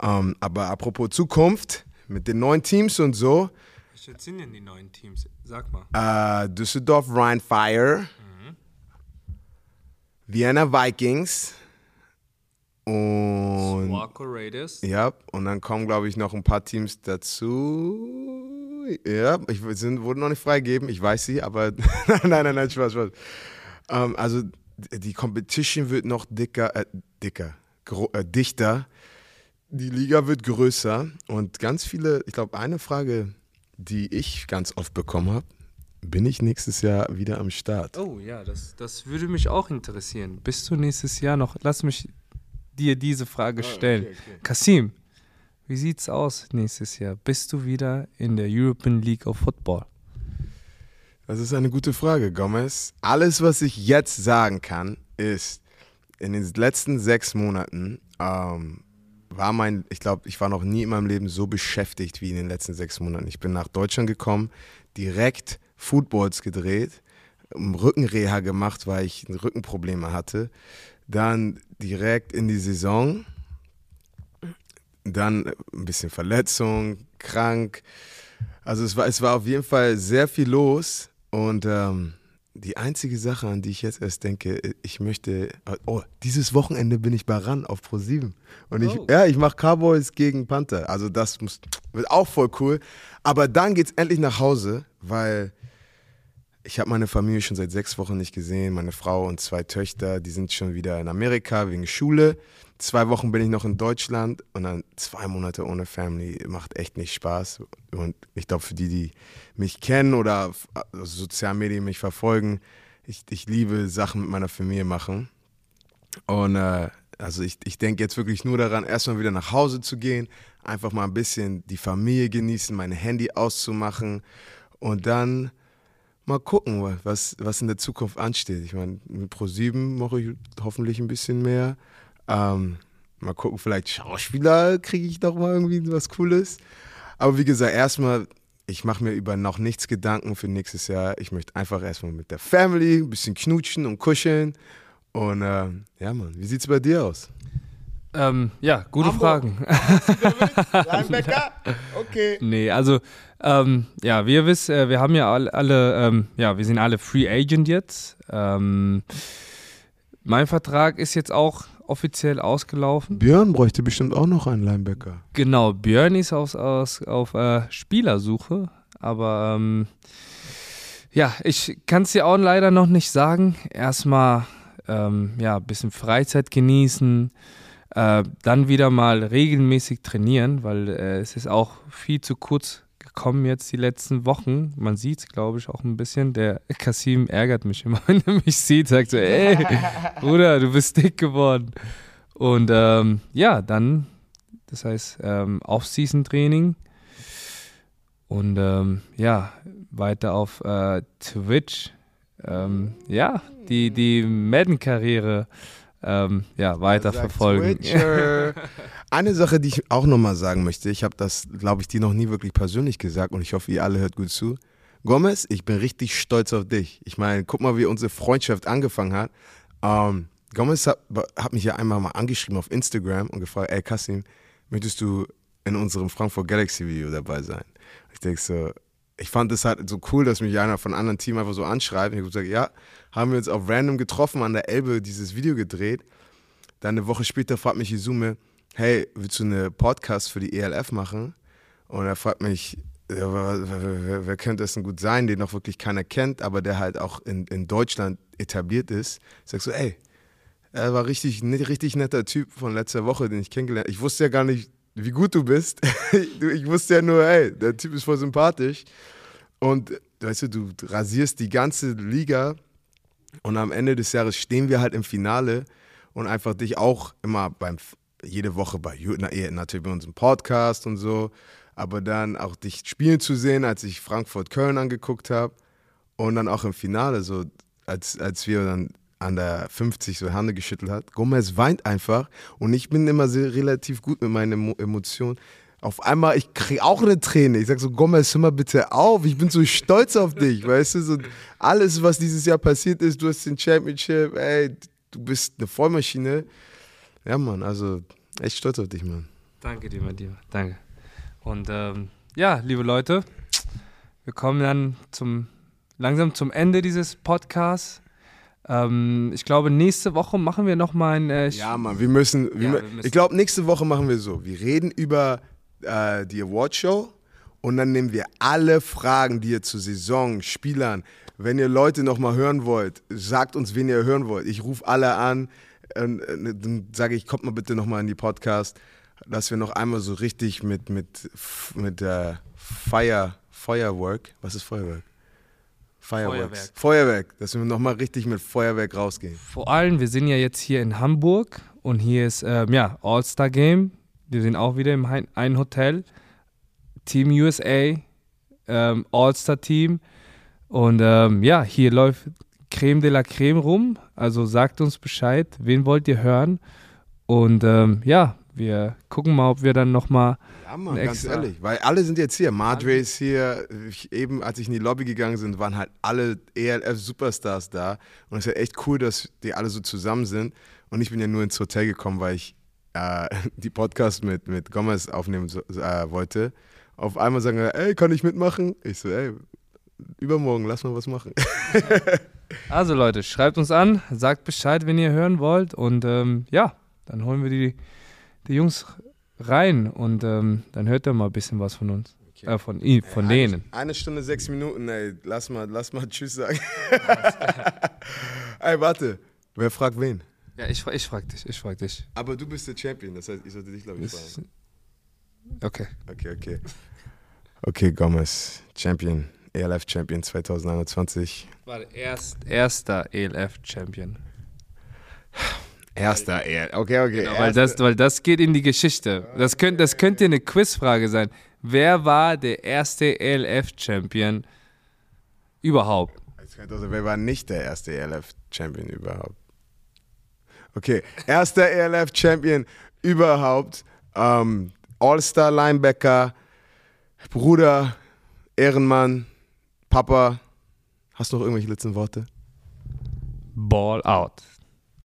Ähm, aber apropos Zukunft, mit den neuen Teams und so. Welche sind denn die neuen Teams? Sag mal. Äh, Düsseldorf Rhein Fire, mhm. Vienna Vikings und. Swarco Raiders. Ja, und dann kommen, glaube ich, noch ein paar Teams dazu. Ja, ich sind, wurden noch nicht freigegeben, ich weiß sie, aber nein, nein, nein, Spaß, Spaß. Ähm, also die Competition wird noch dicker, äh, dicker, äh, dichter. Die Liga wird größer und ganz viele, ich glaube, eine Frage, die ich ganz oft bekommen habe, bin ich nächstes Jahr wieder am Start? Oh ja, das, das würde mich auch interessieren. Bist du nächstes Jahr noch, lass mich dir diese Frage ah, stellen. Okay, okay. Kasim, wie sieht's aus nächstes Jahr? Bist du wieder in der European League of Football? Das ist eine gute Frage, Gomez. Alles, was ich jetzt sagen kann, ist, in den letzten sechs Monaten ähm, war mein, ich glaube, ich war noch nie in meinem Leben so beschäftigt wie in den letzten sechs Monaten. Ich bin nach Deutschland gekommen, direkt Footballs gedreht, Rückenreha gemacht, weil ich Rückenprobleme hatte. Dann direkt in die Saison. Dann ein bisschen Verletzung, krank. Also es war, es war auf jeden Fall sehr viel los. Und ähm, die einzige Sache, an die ich jetzt erst denke, ich möchte, oh, dieses Wochenende bin ich bei RAN auf Pro7. Und ich, oh. ja, ich mache Cowboys gegen Panther. Also das muss, wird auch voll cool. Aber dann geht's endlich nach Hause, weil ich habe meine Familie schon seit sechs Wochen nicht gesehen. Meine Frau und zwei Töchter, die sind schon wieder in Amerika wegen Schule. Zwei Wochen bin ich noch in Deutschland und dann zwei Monate ohne Family macht echt nicht Spaß. Und ich glaube, für die, die mich kennen oder auf sozialen Medien mich verfolgen, ich, ich liebe Sachen mit meiner Familie machen. Und äh, also ich, ich denke jetzt wirklich nur daran, erstmal wieder nach Hause zu gehen, einfach mal ein bisschen die Familie genießen, mein Handy auszumachen und dann mal gucken, was, was in der Zukunft ansteht. Ich meine, mit Pro7 mache ich hoffentlich ein bisschen mehr. Ähm, mal gucken, vielleicht Schauspieler kriege ich doch mal irgendwie was Cooles. Aber wie gesagt, erstmal, ich mache mir über noch nichts Gedanken für nächstes Jahr. Ich möchte einfach erstmal mit der Family ein bisschen knutschen und kuscheln. Und äh, ja, Mann, wie sieht es bei dir aus? Ähm, ja, gute Hamburg. Fragen. Linebacker? Okay. Nee, also, ähm, ja, wir wissen, äh, wir haben ja alle, alle ähm, ja, wir sind alle Free Agent jetzt. Ähm, mein Vertrag ist jetzt auch offiziell ausgelaufen. Björn bräuchte bestimmt auch noch einen Linebacker. Genau, Björn ist aus, aus, auf äh, Spielersuche, aber ähm, ja, ich kann es dir auch leider noch nicht sagen. Erstmal ähm, ja, ein bisschen Freizeit genießen, äh, dann wieder mal regelmäßig trainieren, weil äh, es ist auch viel zu kurz gekommen jetzt die letzten Wochen. Man sieht es, glaube ich, auch ein bisschen. Der Kasim ärgert mich immer, wenn er mich sieht, sagt so, ey, Bruder, du bist dick geworden. Und ähm, ja, dann, das heißt, ähm, Off-Season-Training und ähm, ja, weiter auf äh, Twitch. Ähm, ja, die, die Madden-Karriere ähm, ja, weiter verfolgen. Eine Sache, die ich auch nochmal sagen möchte, ich habe das, glaube ich, dir noch nie wirklich persönlich gesagt und ich hoffe, ihr alle hört gut zu. Gomez, ich bin richtig stolz auf dich. Ich meine, guck mal, wie unsere Freundschaft angefangen hat. Ähm, Gomez hat, hat, mich ja einmal mal angeschrieben auf Instagram und gefragt, ey Kassim, möchtest du in unserem Frankfurt Galaxy Video dabei sein? Ich denke so, ich fand es halt so cool, dass mich einer von einem anderen Team einfach so anschreibt. Ich habe gesagt, ja, haben wir uns auf random getroffen an der Elbe dieses Video gedreht. Dann eine Woche später fragt mich Izume, hey, willst du eine Podcast für die ELF machen? Und er fragt mich, ja, wer, wer, wer, könnte das denn gut sein, den noch wirklich keiner kennt, aber der halt auch in, in Deutschland etabliert ist. Ich sag so, ey, er war richtig, richtig netter Typ von letzter Woche, den ich kennengelernt habe. Ich wusste ja gar nicht, wie gut du bist. ich wusste ja nur, ey, der Typ ist voll sympathisch. Und weißt du, du rasierst die ganze Liga und am Ende des Jahres stehen wir halt im Finale und einfach dich auch immer beim jede Woche bei natürlich bei unserem Podcast und so. Aber dann auch dich spielen zu sehen, als ich Frankfurt-Köln angeguckt habe und dann auch im Finale, so als, als wir dann an der 50 so Hände geschüttelt hat. Gomez weint einfach und ich bin immer sehr relativ gut mit meinen Emo Emotionen. Auf einmal, ich kriege auch eine Träne. Ich sag so, Gomez, hör mal bitte auf. Ich bin so stolz auf dich, weißt du? So alles, was dieses Jahr passiert ist, du hast den Championship, ey, du bist eine Vollmaschine. Ja, Mann, also echt stolz auf dich, Mann. Danke dir, mein Lieber. Danke. Und ähm, ja, liebe Leute, wir kommen dann zum, langsam zum Ende dieses Podcasts. Ähm, ich glaube, nächste Woche machen wir nochmal ein. Äh, ja, Mann, wir müssen. Wir Ja, wir müssen. Ich glaube, nächste Woche machen wir so. Wir reden über äh, die Awardshow und dann nehmen wir alle Fragen, die ihr zur Saison, Spielern, wenn ihr Leute nochmal hören wollt, sagt uns, wen ihr hören wollt. Ich rufe alle an, und, äh, dann sage ich, kommt mal bitte nochmal in die Podcast, dass wir noch einmal so richtig mit, mit, mit äh, Fire, Feuerwerk, was ist Feuerwerk? Fireworks. Feuerwerk. Feuerwerk, dass wir nochmal richtig mit Feuerwerk rausgehen. Vor allem, wir sind ja jetzt hier in Hamburg und hier ist ähm, ja All-Star Game. Wir sind auch wieder im ein Hotel. Team USA, ähm, All-Star Team. Und ähm, ja, hier läuft Creme de la Creme rum. Also sagt uns Bescheid, wen wollt ihr hören? Und ähm, ja, wir gucken mal, ob wir dann nochmal. Ja, Mann, ganz ehrlich, weil alle sind jetzt hier. Madre ist hier. Ich, eben, als ich in die Lobby gegangen bin, waren halt alle ELF-Superstars da. Und es ist ja echt cool, dass die alle so zusammen sind. Und ich bin ja nur ins Hotel gekommen, weil ich äh, die Podcast mit, mit Gomez aufnehmen äh, wollte. Auf einmal sagen wir, ey, kann ich mitmachen? Ich so, ey, übermorgen, lass mal was machen. Also Leute, schreibt uns an, sagt Bescheid, wenn ihr hören wollt. Und ähm, ja, dann holen wir die, die Jungs rein und ähm, dann hört ihr mal ein bisschen was von uns. Äh, von i- von eine, denen. Eine Stunde, sechs Minuten, ey, lass mal, lass mal Tschüss sagen. ey, warte, wer fragt wen? Ja, ich, ich frag dich, ich frag dich. Aber du bist der Champion, das heißt, ich sollte dich, glaube ich, fragen. Okay. Okay, okay. Okay, Gomez, Champion, ELF Champion 2021. War der erst, erster ELF-Champion. Erster ELF, okay, okay. Genau, weil, das, weil das geht in die Geschichte. Das, könnt, das könnte eine Quizfrage sein. Wer war der erste ELF-Champion überhaupt? Also, wer war nicht der erste ELF Champion überhaupt? Okay, erster ELF Champion überhaupt. Ähm, All-Star Linebacker, Bruder, Ehrenmann, Papa. Hast du noch irgendwelche letzten Worte? Ball out.